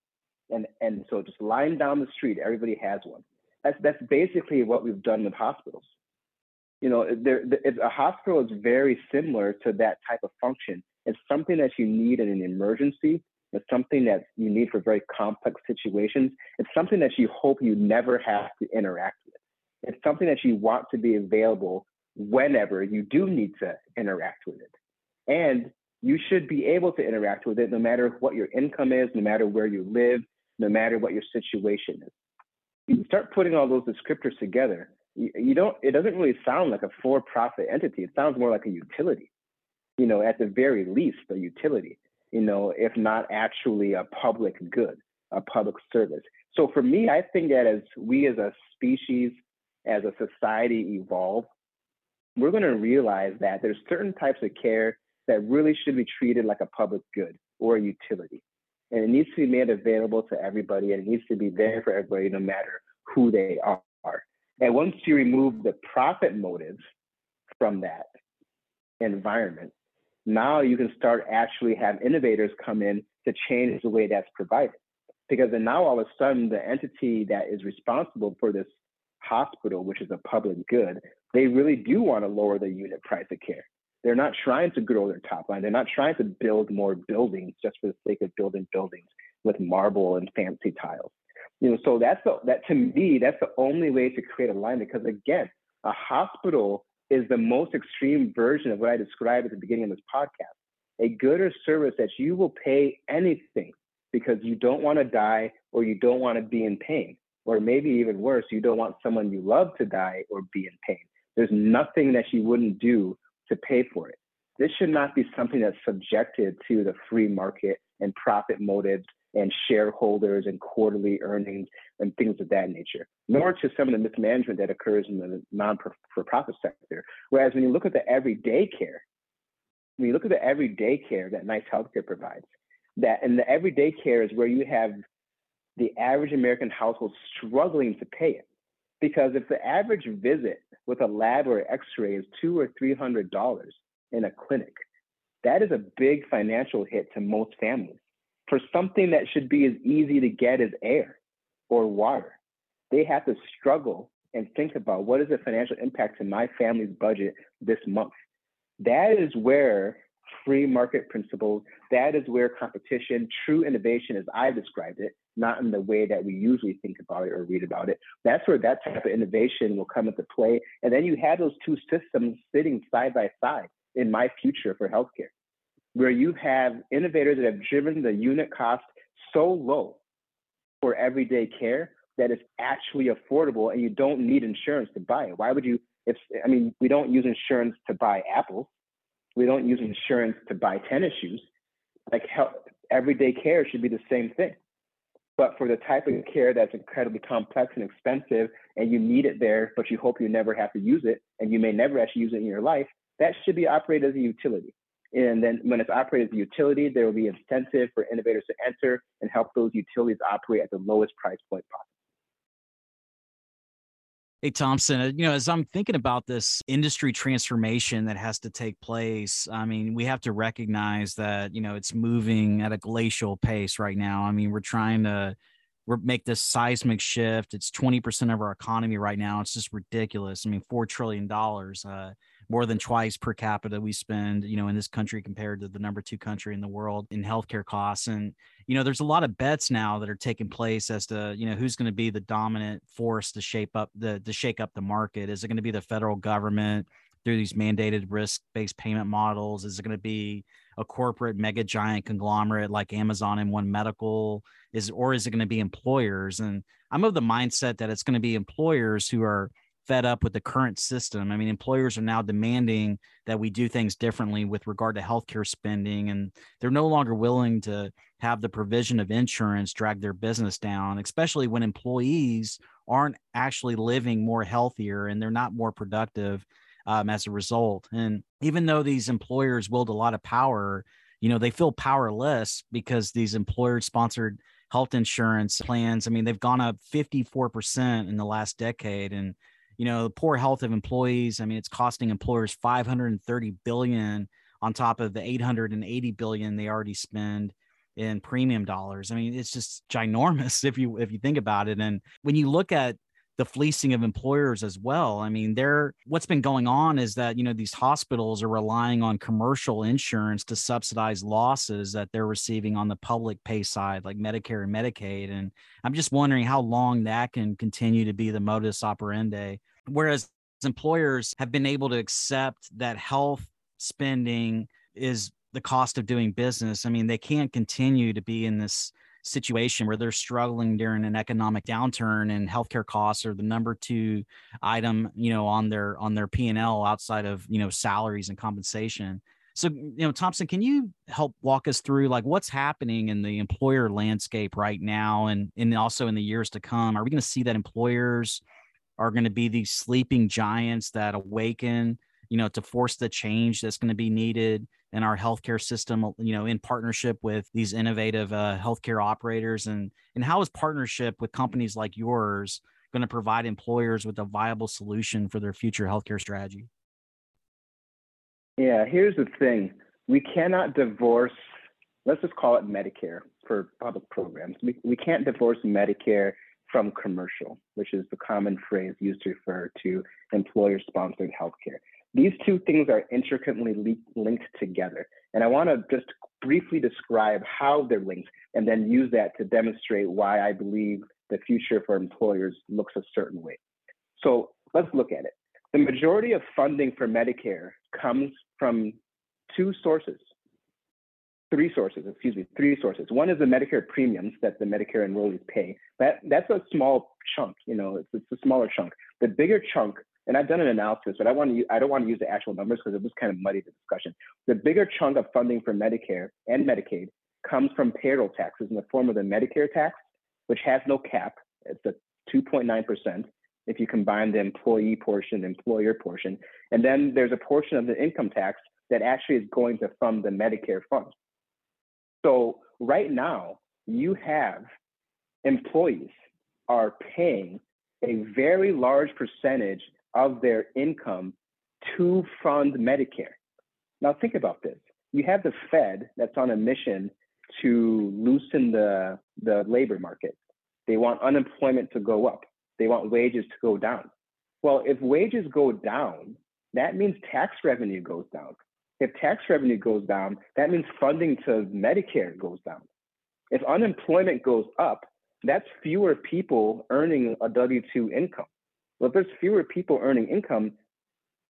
and and so just lying down the street, everybody has one. That's that's basically what we've done with hospitals. You know, there, a hospital is very similar to that type of function. It's something that you need in an emergency. It's something that you need for very complex situations. It's something that you hope you never have to interact with. It's something that you want to be available whenever you do need to interact with it. And you should be able to interact with it no matter what your income is, no matter where you live, no matter what your situation is. You start putting all those descriptors together, you, you don't, it doesn't really sound like a for profit entity. It sounds more like a utility, you know, at the very least, a utility, you know, if not actually a public good, a public service. So for me, I think that as we as a species, as a society evolve, we're going to realize that there's certain types of care that really should be treated like a public good or a utility and it needs to be made available to everybody and it needs to be there for everybody no matter who they are and once you remove the profit motive from that environment Now you can start actually have innovators come in to change the way that's provided. Because then now all of a sudden the entity that is responsible for this hospital, which is a public good, they really do want to lower the unit price of care. They're not trying to grow their top line. They're not trying to build more buildings just for the sake of building buildings with marble and fancy tiles. You know, so that's the, that to me, that's the only way to create alignment. Because again, a hospital is the most extreme version of what I described at the beginning of this podcast. A good or service that you will pay anything because you don't want to die or you don't want to be in pain. Or maybe even worse, you don't want someone you love to die or be in pain. There's nothing that you wouldn't do to pay for it. This should not be something that's subjected to the free market and profit motives and shareholders and quarterly earnings and things of that nature, nor to some of the mismanagement that occurs in the non-for-profit sector. Whereas when you look at the everyday care, when you look at the everyday care that Nice Healthcare provides, that and the everyday care is where you have the average American household struggling to pay it. Because if the average visit with a lab or x-ray is two or three hundred dollars in a clinic, that is a big financial hit to most families for something that should be as easy to get as air or water. They have to struggle and think about what is the financial impact to my family's budget this month. That is where free market principles, that is where competition, true innovation, as I described it, not in the way that we usually think about it or read about it. That's where that type of innovation will come into play. And then you have those two systems sitting side by side in my future for healthcare where you have innovators that have driven the unit cost so low for everyday care that it's actually affordable and you don't need insurance to buy it. Why would you? If I mean, we don't use insurance to buy apples. We don't use insurance to buy tennis shoes. Like health, everyday care should be the same thing. But for the type of care that's incredibly complex and expensive, and you need it there, but you hope you never have to use it, and you may never actually use it in your life, that should be operated as a utility. And then when it's operated as a utility, there will be incentive for innovators to enter and help those utilities operate at the lowest price point possible. Hey Thompson, uh, you know, as I'm thinking about this industry transformation that has to take place, I mean, we have to recognize that, you know, it's moving at a glacial pace right now. I mean, we're trying to we're make this seismic shift. It's 20% of our economy right now. It's just ridiculous. I mean, 4 trillion dollars. Uh, more than twice per capita we spend, you know, in this country compared to the number two country in the world in healthcare costs. And, you know, there's a lot of bets now that are taking place as to, you know, who's going to be the dominant force to shape up the to shake up the market. Is it going to be the federal government through these mandated risk-based payment models? Is it going to be a corporate mega giant conglomerate like Amazon and One Medical? Is or is it going to be employers? And I'm of the mindset that it's going to be employers who are fed up with the current system. I mean, employers are now demanding that we do things differently with regard to healthcare spending, and they're no longer willing to have the provision of insurance drag their business down, especially when employees aren't actually living more healthier and they're not more productive um, as a result. And even though these employers wield a lot of power, you know, they feel powerless because these employer sponsored health insurance plans, I mean, they've gone up 54% in the last decade. And you know the poor health of employees i mean it's costing employers 530 billion on top of the 880 billion they already spend in premium dollars i mean it's just ginormous if you if you think about it and when you look at the fleecing of employers as well. I mean, they're what's been going on is that you know these hospitals are relying on commercial insurance to subsidize losses that they're receiving on the public pay side, like Medicare and Medicaid. And I'm just wondering how long that can continue to be the modus operandi Whereas employers have been able to accept that health spending is the cost of doing business. I mean, they can't continue to be in this situation where they're struggling during an economic downturn and healthcare costs are the number two item, you know, on their on their P&L outside of, you know, salaries and compensation. So, you know, Thompson, can you help walk us through like what's happening in the employer landscape right now and and also in the years to come? Are we going to see that employers are going to be these sleeping giants that awaken, you know, to force the change that's going to be needed in our healthcare system, you know, in partnership with these innovative uh, healthcare operators, and and how is partnership with companies like yours going to provide employers with a viable solution for their future healthcare strategy? Yeah, here's the thing. we cannot divorce, let's just call it Medicare for public programs. We, we can't divorce Medicare from commercial, which is the common phrase used to refer to employer sponsored healthcare. These two things are intricately linked together. And I want to just briefly describe how they're linked and then use that to demonstrate why I believe the future for employers looks a certain way. So let's look at it. The majority of funding for Medicare comes from two sources, three sources, excuse me, three sources. One is the Medicare premiums that the Medicare enrollees pay. That that's a small chunk, you know, it's, it's a smaller chunk. The bigger chunk, and I've done an analysis, but I want to I don't want to use the actual numbers because it was kind of muddy the discussion. The bigger chunk of funding for Medicare and Medicaid comes from payroll taxes in the form of the Medicare tax, which has no cap. It's a 2.9% if you combine the employee portion, employer portion. And then there's a portion of the income tax that actually is going to fund the Medicare fund. So right now, you have employees are paying a very large percentage of their income to fund Medicare. Now think about this. You have the Fed that's on a mission to loosen the, the labor market. They want unemployment to go up. They want wages to go down. Well, if wages go down, that means tax revenue goes down. If tax revenue goes down, that means funding to Medicare goes down. If unemployment goes up, that's fewer people earning a W 2 income. Well, if there's fewer people earning income,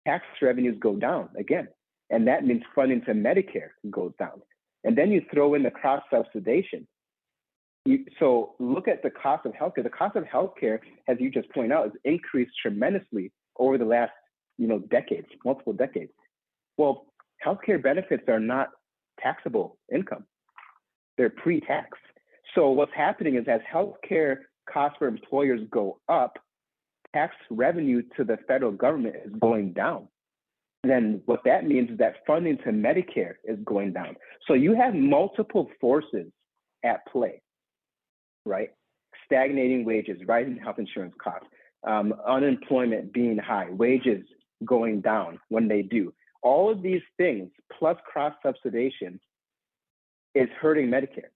tax revenues go down again. And that means funding to Medicare goes down. And then you throw in the cross subsidization. You, so look at the cost of healthcare. The cost of healthcare, as you just point out, has increased tremendously over the last, you know, decades, multiple decades. Well, healthcare benefits are not taxable income; they're pre-tax. So what's happening is as healthcare costs for employers go up, tax revenue to the federal government is going down. then what that means is that funding to Medicare is going down. So you have multiple forces at play right? Stagnating wages, rising health insurance costs, um, unemployment being high, wages going down when they do. All of these things, plus cross subsidization, is hurting Medicare.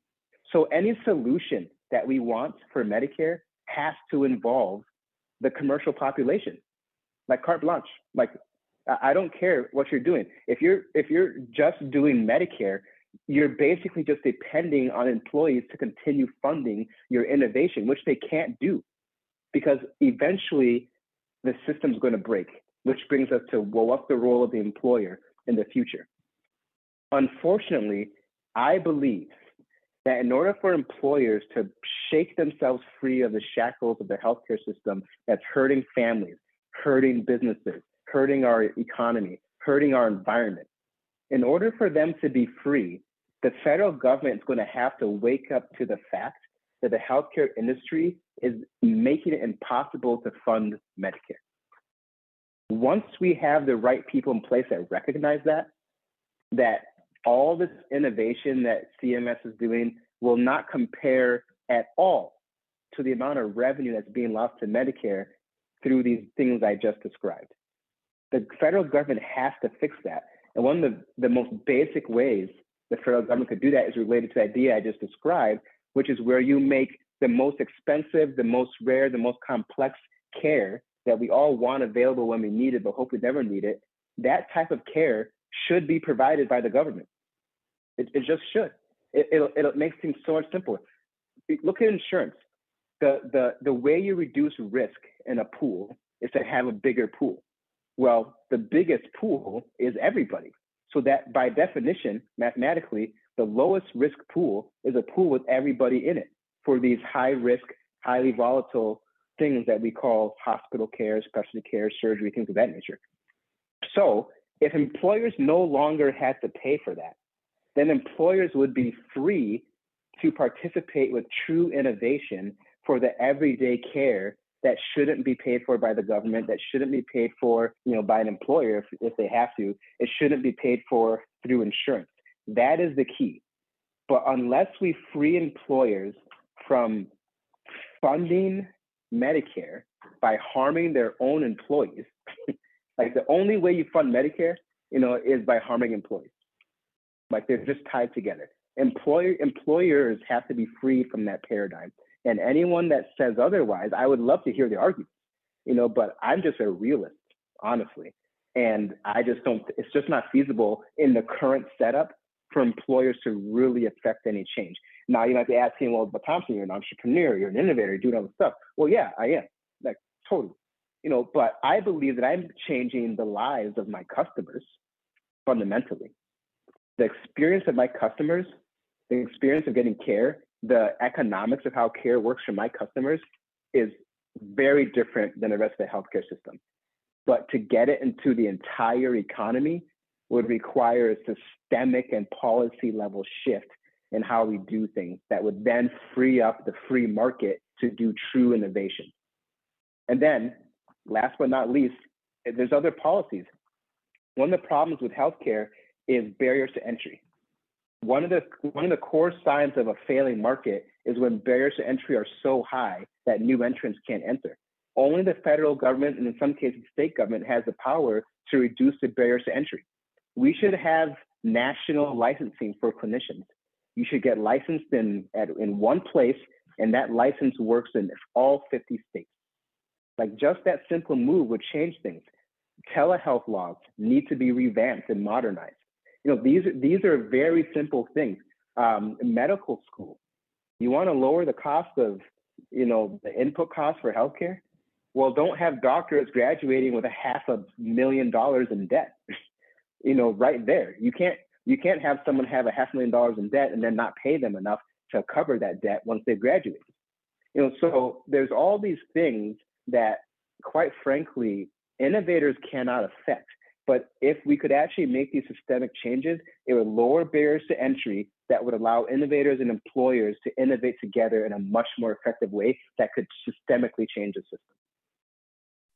So any solution that we want for Medicare has to involve the commercial population, like carte blanche. Like I don't care what you're doing. If you're if you're just doing Medicare, you're basically just depending on employees to continue funding your innovation, which they can't do because eventually the system's going to break, which brings us to well, what's the role of the employer in the future? Unfortunately, I believe that in order for employers to shake themselves free of the shackles of the healthcare system that's hurting families, hurting businesses, hurting our economy, hurting our environment, in order for them to be free, the federal government is going to have to wake up to the fact that the healthcare industry is making it impossible to fund Medicare. Once we have the right people in place that recognize that, that all this innovation that CMS is doing will not compare at all to the amount of revenue that's being lost to Medicare through these things I just described. The federal government has to fix that. And one of the, the most basic ways the federal government could do that is related to the idea I just described, which is where you make the most expensive, the most rare, the most complex care that we all want available when we need it, but hope we never need it. That type of care should be provided by the government. It, it just should. It, it, it makes things so much simpler. Look at insurance. The, the, the way you reduce risk in a pool is to have a bigger pool. Well, the biggest pool is everybody. So that by definition, mathematically, the lowest risk pool is a pool with everybody in it for these high risk, highly volatile things that we call hospital care, specialty care, surgery, things of that nature. So if employers no longer had to pay for that, then employers would be free to participate with true innovation for the everyday care that shouldn't be paid for by the government, that shouldn't be paid for, you know, by an employer if, if they have to. It shouldn't be paid for through insurance. That is the key. But unless we free employers from funding Medicare by harming their own employees, like the only way you fund Medicare, you know, is by harming employees. Like they're just tied together. Employer employers have to be freed from that paradigm. And anyone that says otherwise, I would love to hear the argument, you know, but I'm just a realist, honestly. And I just don't, it's just not feasible in the current setup for employers to really affect any change. Now you might be asking, well, but Thompson, you're an entrepreneur, you're an innovator, you're doing all this stuff. Well, yeah, I am. Like totally. You know, but I believe that I'm changing the lives of my customers fundamentally. The experience of my customers, the experience of getting care, the economics of how care works for my customers is very different than the rest of the healthcare system. But to get it into the entire economy would require a systemic and policy level shift in how we do things that would then free up the free market to do true innovation. And then, last but not least, there's other policies. One of the problems with healthcare is barriers to entry. One of the one of the core signs of a failing market is when barriers to entry are so high that new entrants can't enter. Only the federal government and in some cases state government has the power to reduce the barriers to entry. We should have national licensing for clinicians. You should get licensed in at, in one place, and that license works in all 50 states. Like just that simple move would change things. Telehealth laws need to be revamped and modernized. You know, these these are very simple things. Um, medical school, you want to lower the cost of, you know, the input cost for healthcare. Well, don't have doctors graduating with a half a million dollars in debt. you know, right there. You can't you can't have someone have a half million dollars in debt and then not pay them enough to cover that debt once they've graduated. You know, so there's all these things that, quite frankly, innovators cannot affect. But if we could actually make these systemic changes, it would lower barriers to entry that would allow innovators and employers to innovate together in a much more effective way that could systemically change the system.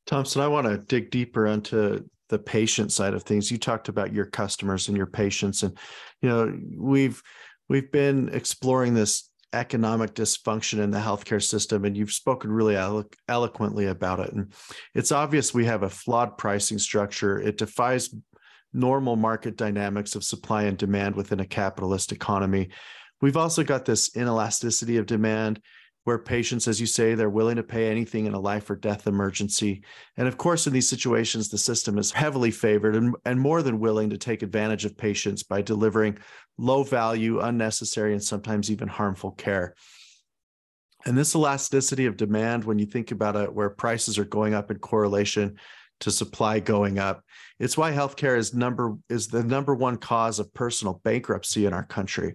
Thompson, I want to dig deeper into the patient side of things. You talked about your customers and your patients, and you know we've we've been exploring this economic dysfunction in the healthcare system, and you've spoken really elo- eloquently about it. And it's obvious we have a flawed pricing structure. It defies normal market dynamics of supply and demand within a capitalist economy. We've also got this inelasticity of demand where patients, as you say, they're willing to pay anything in a life or death emergency. And of course, in these situations, the system is heavily favored and, and more than willing to take advantage of patients by delivering low value, unnecessary, and sometimes even harmful care. And this elasticity of demand, when you think about it, where prices are going up in correlation to supply going up, it's why healthcare is number is the number one cause of personal bankruptcy in our country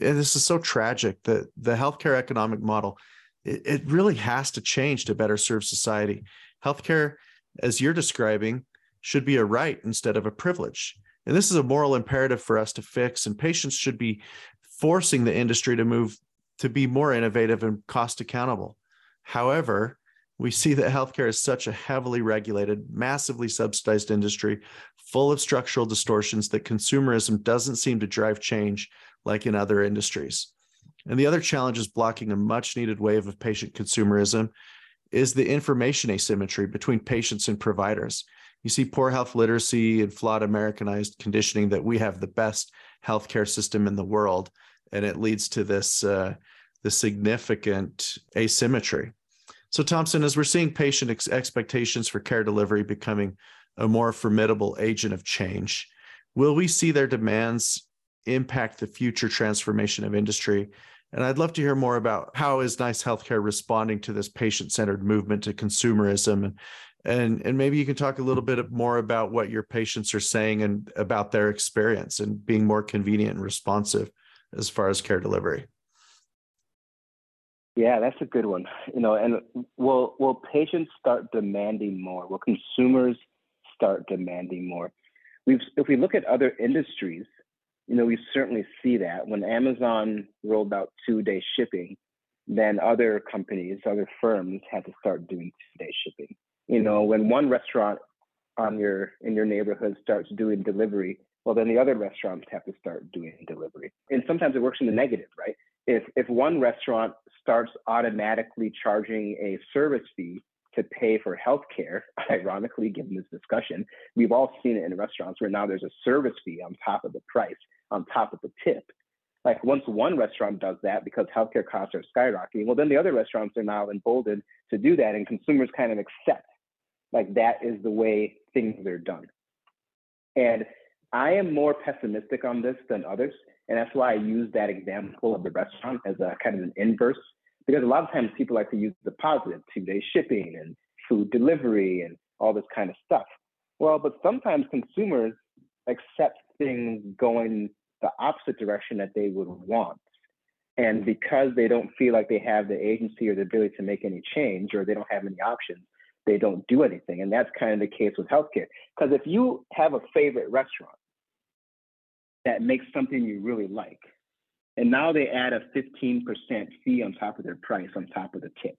this is so tragic that the healthcare economic model it, it really has to change to better serve society. Healthcare as you're describing should be a right instead of a privilege. And this is a moral imperative for us to fix and patients should be forcing the industry to move to be more innovative and cost accountable. However we see that healthcare is such a heavily regulated, massively subsidized industry full of structural distortions that consumerism doesn't seem to drive change like in other industries. And the other challenge is blocking a much needed wave of patient consumerism is the information asymmetry between patients and providers. You see poor health literacy and flawed Americanized conditioning that we have the best healthcare system in the world, and it leads to this uh, the significant asymmetry. So, Thompson, as we're seeing patient ex- expectations for care delivery becoming a more formidable agent of change, will we see their demands impact the future transformation of industry. And I'd love to hear more about how is Nice Healthcare responding to this patient-centered movement to consumerism and and and maybe you can talk a little bit more about what your patients are saying and about their experience and being more convenient and responsive as far as care delivery. Yeah, that's a good one. You know, and will will patients start demanding more? Will consumers start demanding more? We've if we look at other industries, you know, we certainly see that when Amazon rolled out two day shipping, then other companies, other firms had to start doing two day shipping. You know, when one restaurant on your in your neighborhood starts doing delivery, well then the other restaurants have to start doing delivery. And sometimes it works in the negative, right? If if one restaurant starts automatically charging a service fee to pay for healthcare, ironically, given this discussion, we've all seen it in restaurants where now there's a service fee on top of the price, on top of the tip. Like once one restaurant does that because healthcare costs are skyrocketing, well, then the other restaurants are now emboldened to do that, and consumers kind of accept like that is the way things are done. And I am more pessimistic on this than others, and that's why I use that example of the restaurant as a kind of an inverse because a lot of times people like to use the positive two day shipping and food delivery and all this kind of stuff. Well, but sometimes consumers accept things going the opposite direction that they would want. And because they don't feel like they have the agency or the ability to make any change or they don't have any options, they don't do anything. And that's kind of the case with healthcare. Because if you have a favorite restaurant that makes something you really like, and now they add a 15% fee on top of their price, on top of the tip.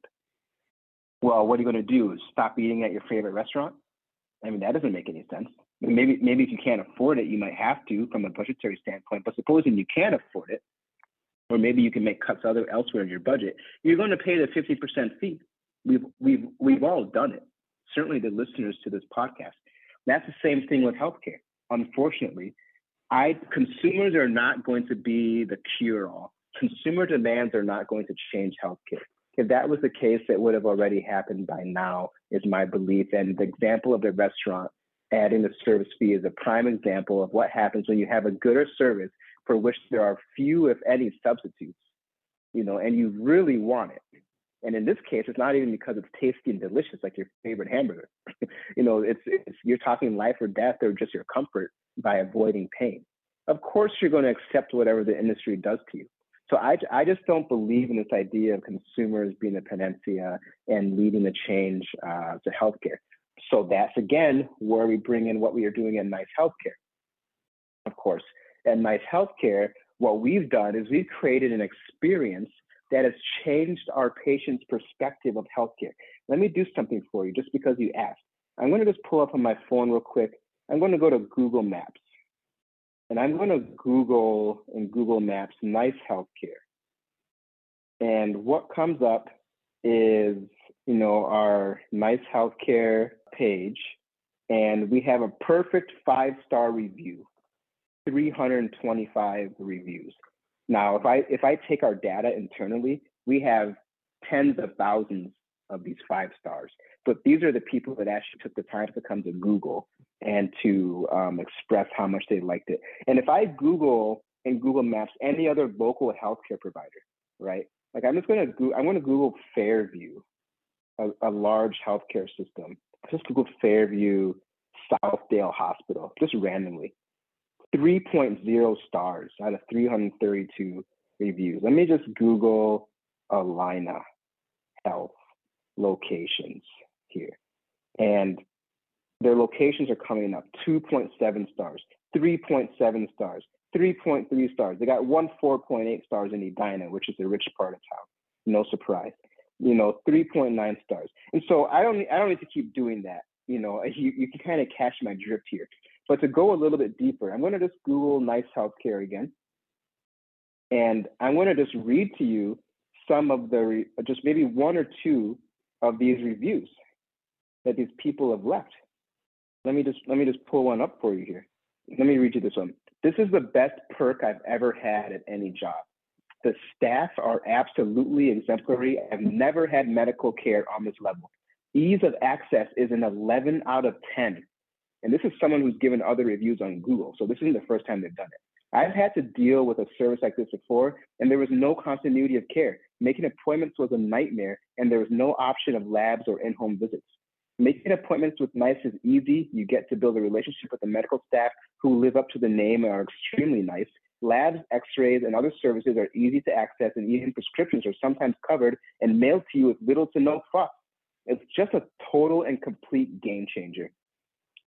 Well, what are you going to do? Stop eating at your favorite restaurant? I mean, that doesn't make any sense. Maybe, maybe if you can't afford it, you might have to from a budgetary standpoint. But supposing you can't afford it, or maybe you can make cuts other elsewhere in your budget, you're going to pay the 50% fee. We've we've we've all done it. Certainly, the listeners to this podcast. That's the same thing with healthcare. Unfortunately, I consumers are not going to be the cure all. Consumer demands are not going to change healthcare. If that was the case, it would have already happened by now, is my belief. And the example of the restaurant adding the service fee is a prime example of what happens when you have a gooder service for which there are few, if any, substitutes, you know, and you really want it. And in this case, it's not even because it's tasty and delicious, like your favorite hamburger. you know, it's, it's you're talking life or death or just your comfort by avoiding pain. Of course, you're going to accept whatever the industry does to you. So I, I just don't believe in this idea of consumers being a panacea and leading the change uh, to healthcare. So that's again where we bring in what we are doing in Nice Healthcare. Of course, at Nice Healthcare, what we've done is we've created an experience that has changed our patients' perspective of healthcare. Let me do something for you just because you asked. I'm going to just pull up on my phone real quick I'm going to go to Google Maps and I'm going to Google in Google Maps nice healthcare. And what comes up is, you know, our nice healthcare page, and we have a perfect five star review, 325 reviews. Now, if I if I take our data internally, we have tens of thousands of these five stars. But these are the people that actually took the time to come to Google and to um, express how much they liked it. And if I Google in Google Maps any other local healthcare provider, right? Like I'm just gonna go- I'm gonna Google Fairview, a, a large healthcare system. Just Google Fairview Southdale Hospital, just randomly. 3.0 stars out of 332 reviews. Let me just Google Allina Health locations here. And their locations are coming up 2.7 stars, 3.7 stars, 3.3 stars. They got one 4.8 stars in Edina, which is the rich part of town. No surprise. You know, 3.9 stars. And so I don't I don't need to keep doing that. You know, you, you can kind of catch my drift here. But to go a little bit deeper, I'm going to just Google nice healthcare again. And I'm going to just read to you some of the, just maybe one or two of these reviews that these people have left. Let me just let me just pull one up for you here. Let me read you this one. This is the best perk I've ever had at any job. The staff are absolutely exemplary. I've never had medical care on this level. Ease of access is an 11 out of 10. And this is someone who's given other reviews on Google. So this isn't the first time they've done it. I've had to deal with a service like this before, and there was no continuity of care. Making appointments was a nightmare, and there was no option of labs or in home visits. Making appointments with NICE is easy. You get to build a relationship with the medical staff who live up to the name and are extremely nice. Labs, x rays, and other services are easy to access, and even prescriptions are sometimes covered and mailed to you with little to no fuss. It's just a total and complete game changer.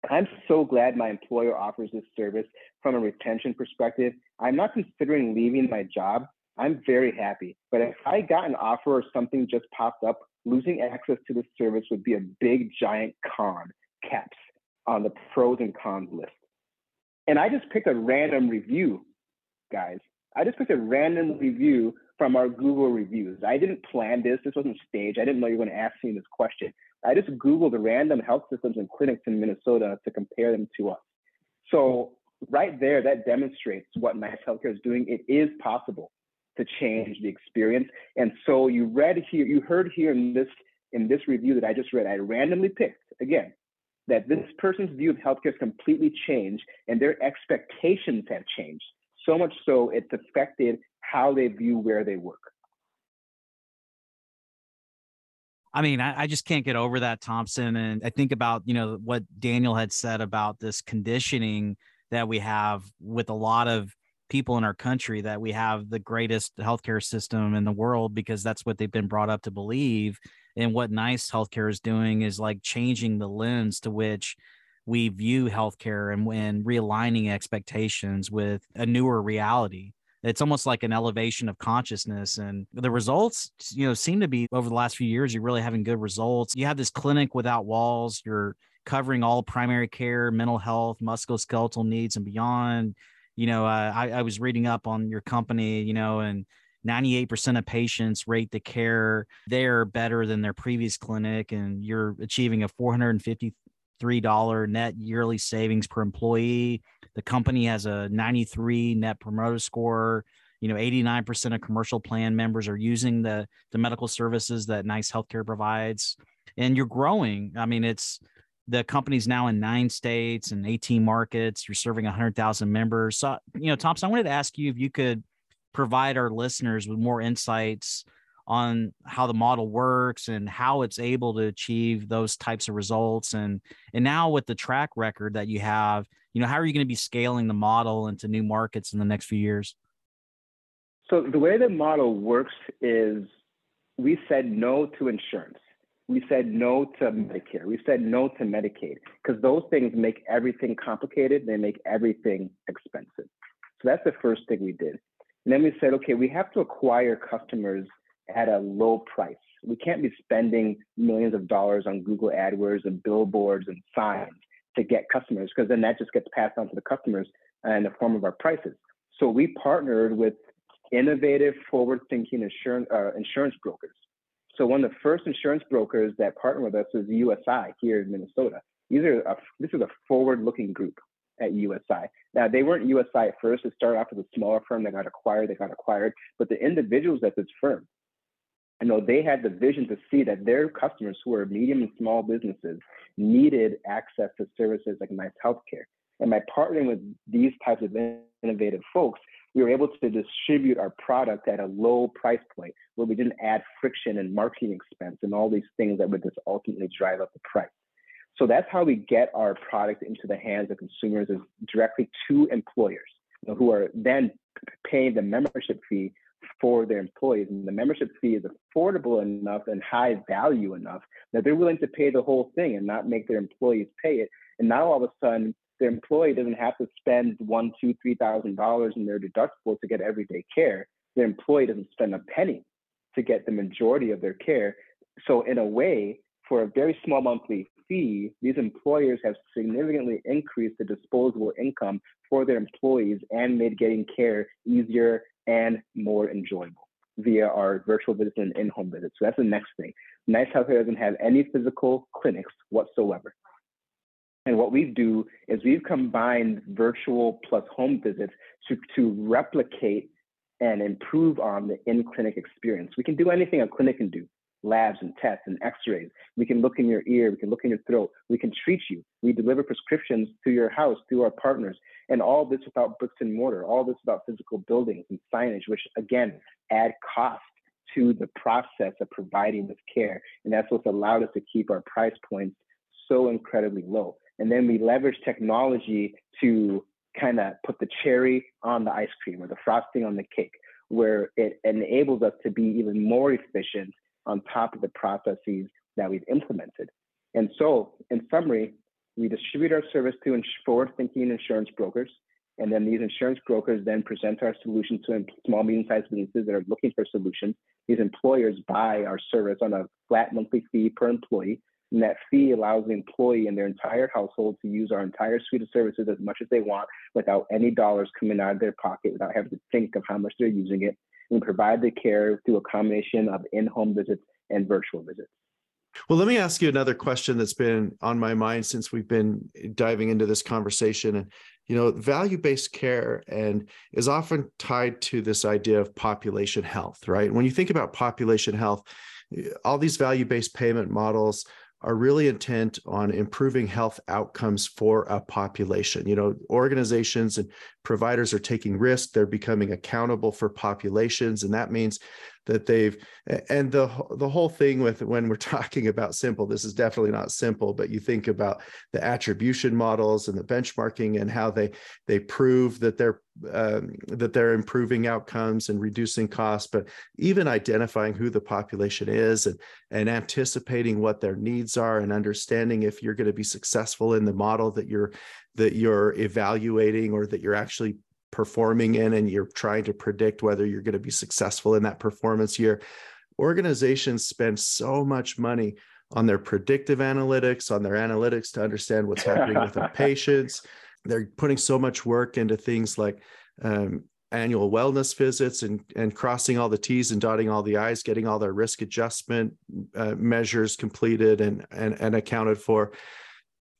I'm so glad my employer offers this service from a retention perspective. I'm not considering leaving my job. I'm very happy. But if I got an offer or something just popped up, losing access to this service would be a big giant con, caps, on the pros and cons list. And I just picked a random review, guys. I just picked a random review from our Google reviews. I didn't plan this. This wasn't staged. I didn't know you were going to ask me this question. I just Googled random health systems and clinics in Minnesota to compare them to us. So right there, that demonstrates what Nice Healthcare is doing. It is possible to change the experience. And so you read here, you heard here in this in this review that I just read, I randomly picked again that this person's view of healthcare has completely changed and their expectations have changed. So much so it's affected how they view where they work. I mean, I, I, just can't get over that, Thompson. And I think about, you know, what Daniel had said about this conditioning that we have with a lot of people in our country that we have the greatest healthcare system in the world because that's what they've been brought up to believe. And what nice healthcare is doing is like changing the lens to which we view healthcare and when realigning expectations with a newer reality it's almost like an elevation of consciousness and the results you know seem to be over the last few years you're really having good results. You have this clinic without walls you're covering all primary care mental health musculoskeletal needs and beyond. You know uh, I, I was reading up on your company you know and 98% of patients rate the care there better than their previous clinic and you're achieving a $453 net yearly savings per employee the company has a 93 net promoter score. You know, 89% of commercial plan members are using the the medical services that Nice Healthcare provides. And you're growing. I mean, it's the company's now in nine states and 18 markets. You're serving 100,000 members. So, you know, Thompson, I wanted to ask you if you could provide our listeners with more insights on how the model works and how it's able to achieve those types of results and and now with the track record that you have you know how are you going to be scaling the model into new markets in the next few years? So the way the model works is we said no to insurance. We said no to medicare. We said no to medicaid because those things make everything complicated. They make everything expensive. So that's the first thing we did. And then we said okay we have to acquire customers at a low price. We can't be spending millions of dollars on google adwords and billboards and signs to get customers because then that just gets passed on to the customers in the form of our prices. So we partnered with innovative, forward-thinking insurance uh, insurance brokers. So one of the first insurance brokers that partnered with us was USI here in Minnesota. These are a, this is a forward-looking group at USI. Now they weren't USI at first. It started off as a smaller firm that got acquired. They got acquired, but the individuals at this firm I know they had the vision to see that their customers who are medium and small businesses needed access to services like Nice Healthcare. And by partnering with these types of innovative folks, we were able to distribute our product at a low price point where we didn't add friction and marketing expense and all these things that would just ultimately drive up the price. So that's how we get our product into the hands of consumers is directly to employers you know, who are then paying the membership fee for their employees. And the membership fee is affordable enough and high value enough that they're willing to pay the whole thing and not make their employees pay it. And now all of a sudden, their employee doesn't have to spend one, two, three thousand dollars in their deductible to get everyday care. Their employee doesn't spend a penny to get the majority of their care. So in a way, for a very small monthly fee, these employers have significantly increased the disposable income for their employees and made getting care easier and more enjoyable via our virtual visits and in-home visits. So that's the next thing. Nice Healthcare doesn't have any physical clinics whatsoever. And what we do is we've combined virtual plus home visits to, to replicate and improve on the in-clinic experience. We can do anything a clinic can do labs and tests and x-rays. We can look in your ear, we can look in your throat, we can treat you. We deliver prescriptions to your house through our partners. And all this without bricks and mortar, all this without physical buildings and signage, which again add cost to the process of providing this care. And that's what's allowed us to keep our price points so incredibly low. And then we leverage technology to kind of put the cherry on the ice cream or the frosting on the cake, where it enables us to be even more efficient on top of the processes that we've implemented. And so, in summary, we distribute our service to forward thinking insurance brokers. And then these insurance brokers then present our solution to small, medium sized businesses that are looking for solutions. These employers buy our service on a flat monthly fee per employee. And that fee allows the employee and their entire household to use our entire suite of services as much as they want without any dollars coming out of their pocket, without having to think of how much they're using it. We provide the care through a combination of in home visits and virtual visits. Well, let me ask you another question that's been on my mind since we've been diving into this conversation. And, you know, value based care and is often tied to this idea of population health, right? When you think about population health, eh, all these value based payment models are really intent on improving health outcomes for a population. You know, organizations and providers are taking risks, they're becoming accountable for populations, and that means that they've and the the whole thing with when we're talking about simple this is definitely not simple but you think about the attribution models and the benchmarking and how they they prove that they're um, that they're improving outcomes and reducing costs but even identifying who the population is and and anticipating what their needs are and understanding if you're going to be successful in the model that you're that you're evaluating or that you're actually performing in and you're trying to predict whether you're going to be successful in that performance year organizations spend so much money on their predictive analytics on their analytics to understand what's happening with their patients. They're putting so much work into things like um, annual wellness visits and, and crossing all the t's and dotting all the i's getting all their risk adjustment uh, measures completed and, and and accounted for.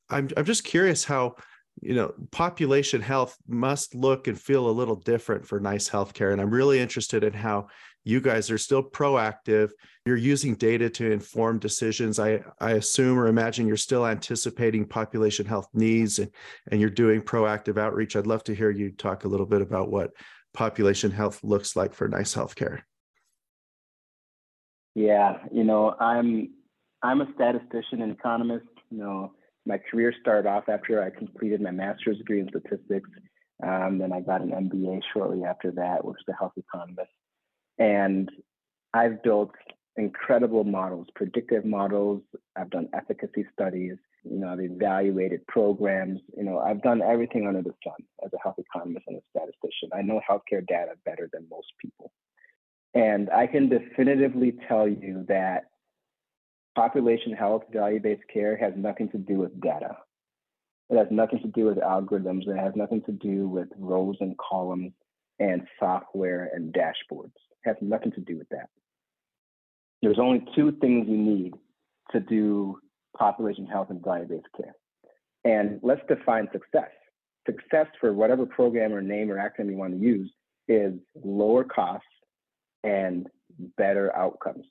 I'm, I'm just curious how you know population health must look and feel a little different for nice healthcare. And i'm really interested in how you guys are still proactive. You're using data to inform decisions. I i assume or imagine you're still anticipating population health needs and and you're doing proactive outreach. I'd love to hear you talk a little bit about what population health looks like for nice healthcare. Yeah you know i'm i'm a statistician and economist you know my career started off after I completed my master's degree in statistics. Um, then I got an MBA shortly after that, which is a health economist. And I've built incredible models, predictive models. I've done efficacy studies. You know, I've evaluated programs. You know, I've done everything under the sun as a health economist and a statistician. I know healthcare data better than most people. And I can definitively tell you that population health, value based care has nothing to do with data. It has nothing to do with algorithms. It has nothing to do with rows and columns and software and dashboards. It has nothing to do with that. There's only two things you need to do population health and value based care. And let's define success. Success for whatever program or name or acronym you want to use is lower costs and better outcomes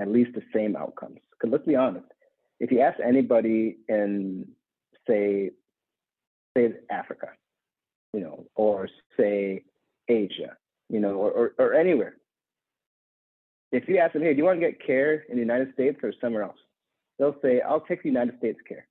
at least the same outcomes. Because let's be honest, if you ask anybody in, say, say Africa, you know, or say Asia, you know, or, or, or anywhere, if you ask them, hey, do you want to get care in the United States or somewhere else? They'll say, I'll take the United States care.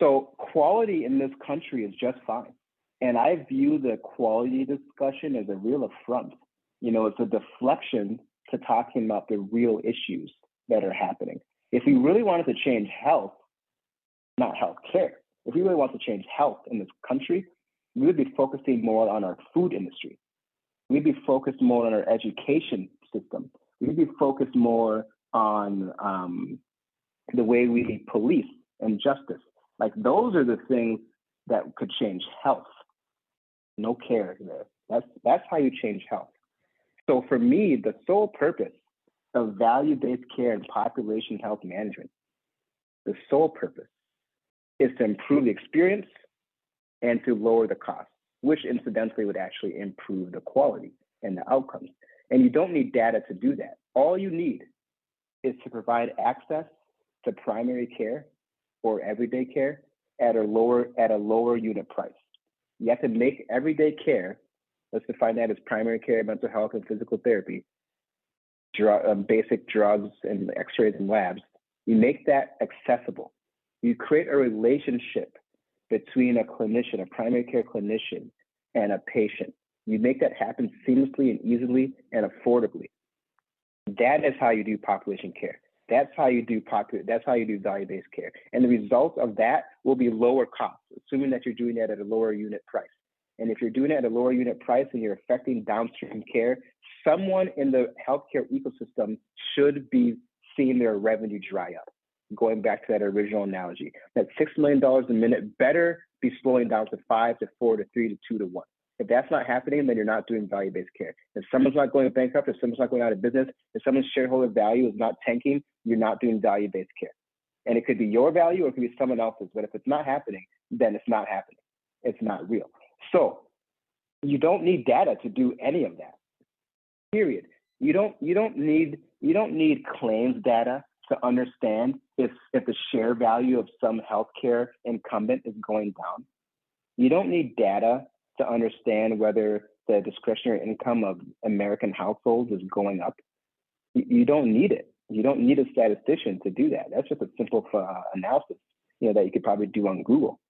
So quality in this country is just fine. And I view the quality discussion as a real affront. You know, it's a deflection to talking about the real issues that are happening. If we really wanted to change health, not health care, if we really want to change health in this country, we would be focusing more on our food industry. We'd be focused more on our education system. We'd be focused more on um, the way we police and justice. Like those are the things that could change health. No care there. That's that's how you change health. So for me, the sole purpose of value-based care and population health management, the sole purpose is to improve the experience and to lower the cost, which incidentally would actually improve the quality and the outcomes. And you don't need data to do that. All you need is to provide access to primary care or everyday care at a lower at a lower unit price. You have to make everyday care let's define that as primary care, mental health, and physical therapy, drug, um, basic drugs and x-rays and labs. You make that accessible. You create a relationship between a clinician, a primary care clinician, and a patient. You make that happen seamlessly and easily and affordably. That is how you do population care. That's how you do popu- That's how you do value-based care. And the result of that will be lower costs, assuming that you're doing that at a lower unit price. And if you're doing it at a lower unit price and you're affecting downstream care, someone in the healthcare ecosystem should be seeing their revenue dry up. Going back to that original analogy, that $6 million a minute better be slowing down to five to four to three to two to one. If that's not happening, then you're not doing value based care. If someone's not going bankrupt, if someone's not going out of business, if someone's shareholder value is not tanking, you're not doing value based care. And it could be your value or it could be someone else's. But if it's not happening, then it's not happening. It's not real. So you don't need data to do any of that. Period. You don't you don't need you don't need claims data to understand if if the share value of some healthcare incumbent is going down. You don't need data to understand whether the discretionary income of American households is going up. You don't need it. You don't need a statistician to do that. That's just a simple uh, analysis, you know, that you could probably do on Google.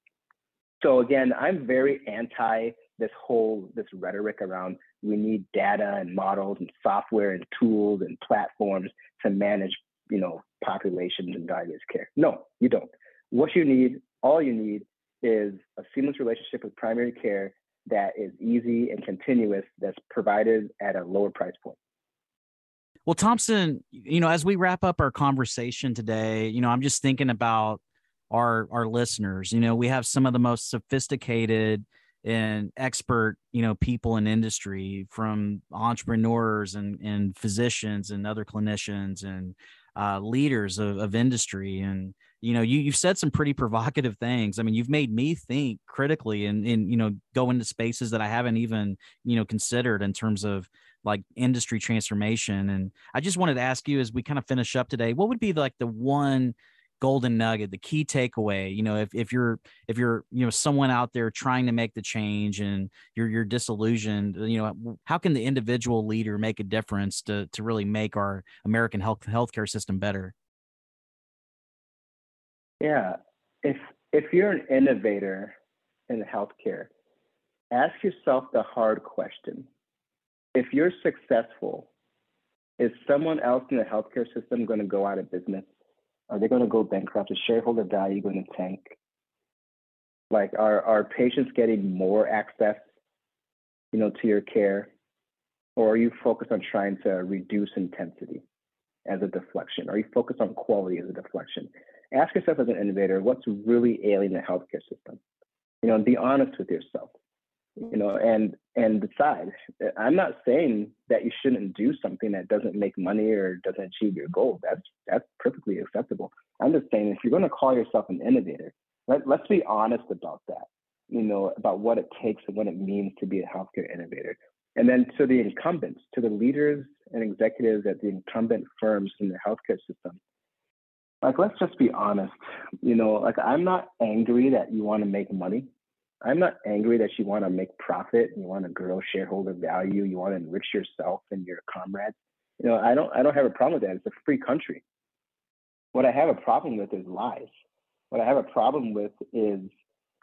So again, I'm very anti this whole this rhetoric around we need data and models and software and tools and platforms to manage, you know, populations and value care. No, you don't. What you need, all you need, is a seamless relationship with primary care that is easy and continuous that's provided at a lower price point. Well, Thompson, you know, as we wrap up our conversation today, you know, I'm just thinking about our our listeners. You know, we have some of the most sophisticated and expert, you know, people in industry from entrepreneurs and and physicians and other clinicians and uh, leaders of, of industry. And you know you, you've said some pretty provocative things. I mean you've made me think critically and, and you know go into spaces that i haven't even you know considered in terms of like industry transformation. And i just wanted to ask you as we kind of finish up today what would be like the one golden nugget the key takeaway you know if, if you're if you're you know someone out there trying to make the change and you're you're disillusioned you know how can the individual leader make a difference to to really make our american health healthcare system better? Yeah. If if you're an innovator in healthcare ask yourself the hard question. If you're successful is someone else in the healthcare system going to go out of business are they going to go bankrupt? Is shareholder value going to tank? Like, are are patients getting more access, you know, to your care, or are you focused on trying to reduce intensity as a deflection? Are you focused on quality as a deflection? Ask yourself as an innovator, what's really ailing the healthcare system? You know, and be honest with yourself you know, and and decide. I'm not saying that you shouldn't do something that doesn't make money or doesn't achieve your goal. That's that's perfectly acceptable. I'm just saying if you're going to call yourself an innovator, let, let's be honest about that. You know, about what it takes and what it means to be a healthcare innovator. And then to the incumbents, to the leaders and executives at the incumbent firms in the healthcare system, like let's just be honest. You know, like I'm not angry that you want to make money. I'm not angry that you want to make profit, you want to grow shareholder value, you want to enrich yourself and your comrades. You know, I don't I don't have a problem with that. It's a free country. What I have a problem with is lies. What I have a problem with is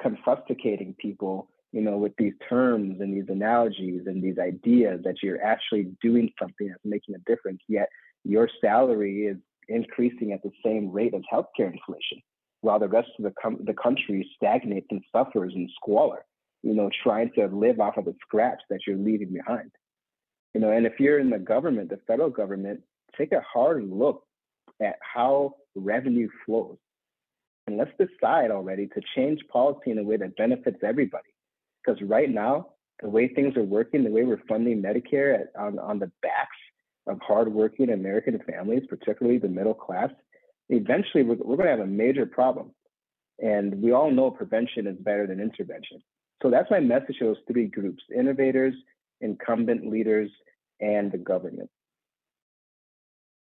confuscating people, you know, with these terms and these analogies and these ideas that you're actually doing something that's making a difference, yet your salary is increasing at the same rate as healthcare inflation while the rest of the, com- the country stagnates and suffers in squalor, you know, trying to live off of the scraps that you're leaving behind. You know, and if you're in the government, the federal government, take a hard look at how revenue flows. And let's decide already to change policy in a way that benefits everybody. Because right now, the way things are working, the way we're funding Medicare at, on, on the backs of hardworking American families, particularly the middle class, eventually we're, we're going to have a major problem. And we all know prevention is better than intervention. So that's my message to those three groups innovators, incumbent leaders, and the government.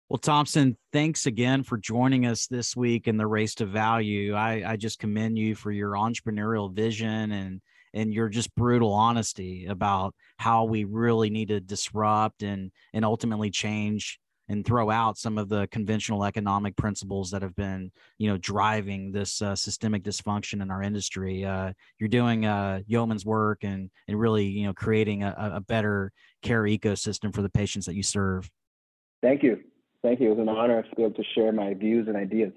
Well, Thompson, thanks again for joining us this week in the race to value. I, I just commend you for your entrepreneurial vision and and your just brutal honesty about how we really need to disrupt and and ultimately change and throw out some of the conventional economic principles that have been you know driving this uh, systemic dysfunction in our industry. Uh, you're doing uh, yeoman's work and and really you know creating a, a better care ecosystem for the patients that you serve. Thank you. Thank you. It was an honor. To be able to share my views and ideas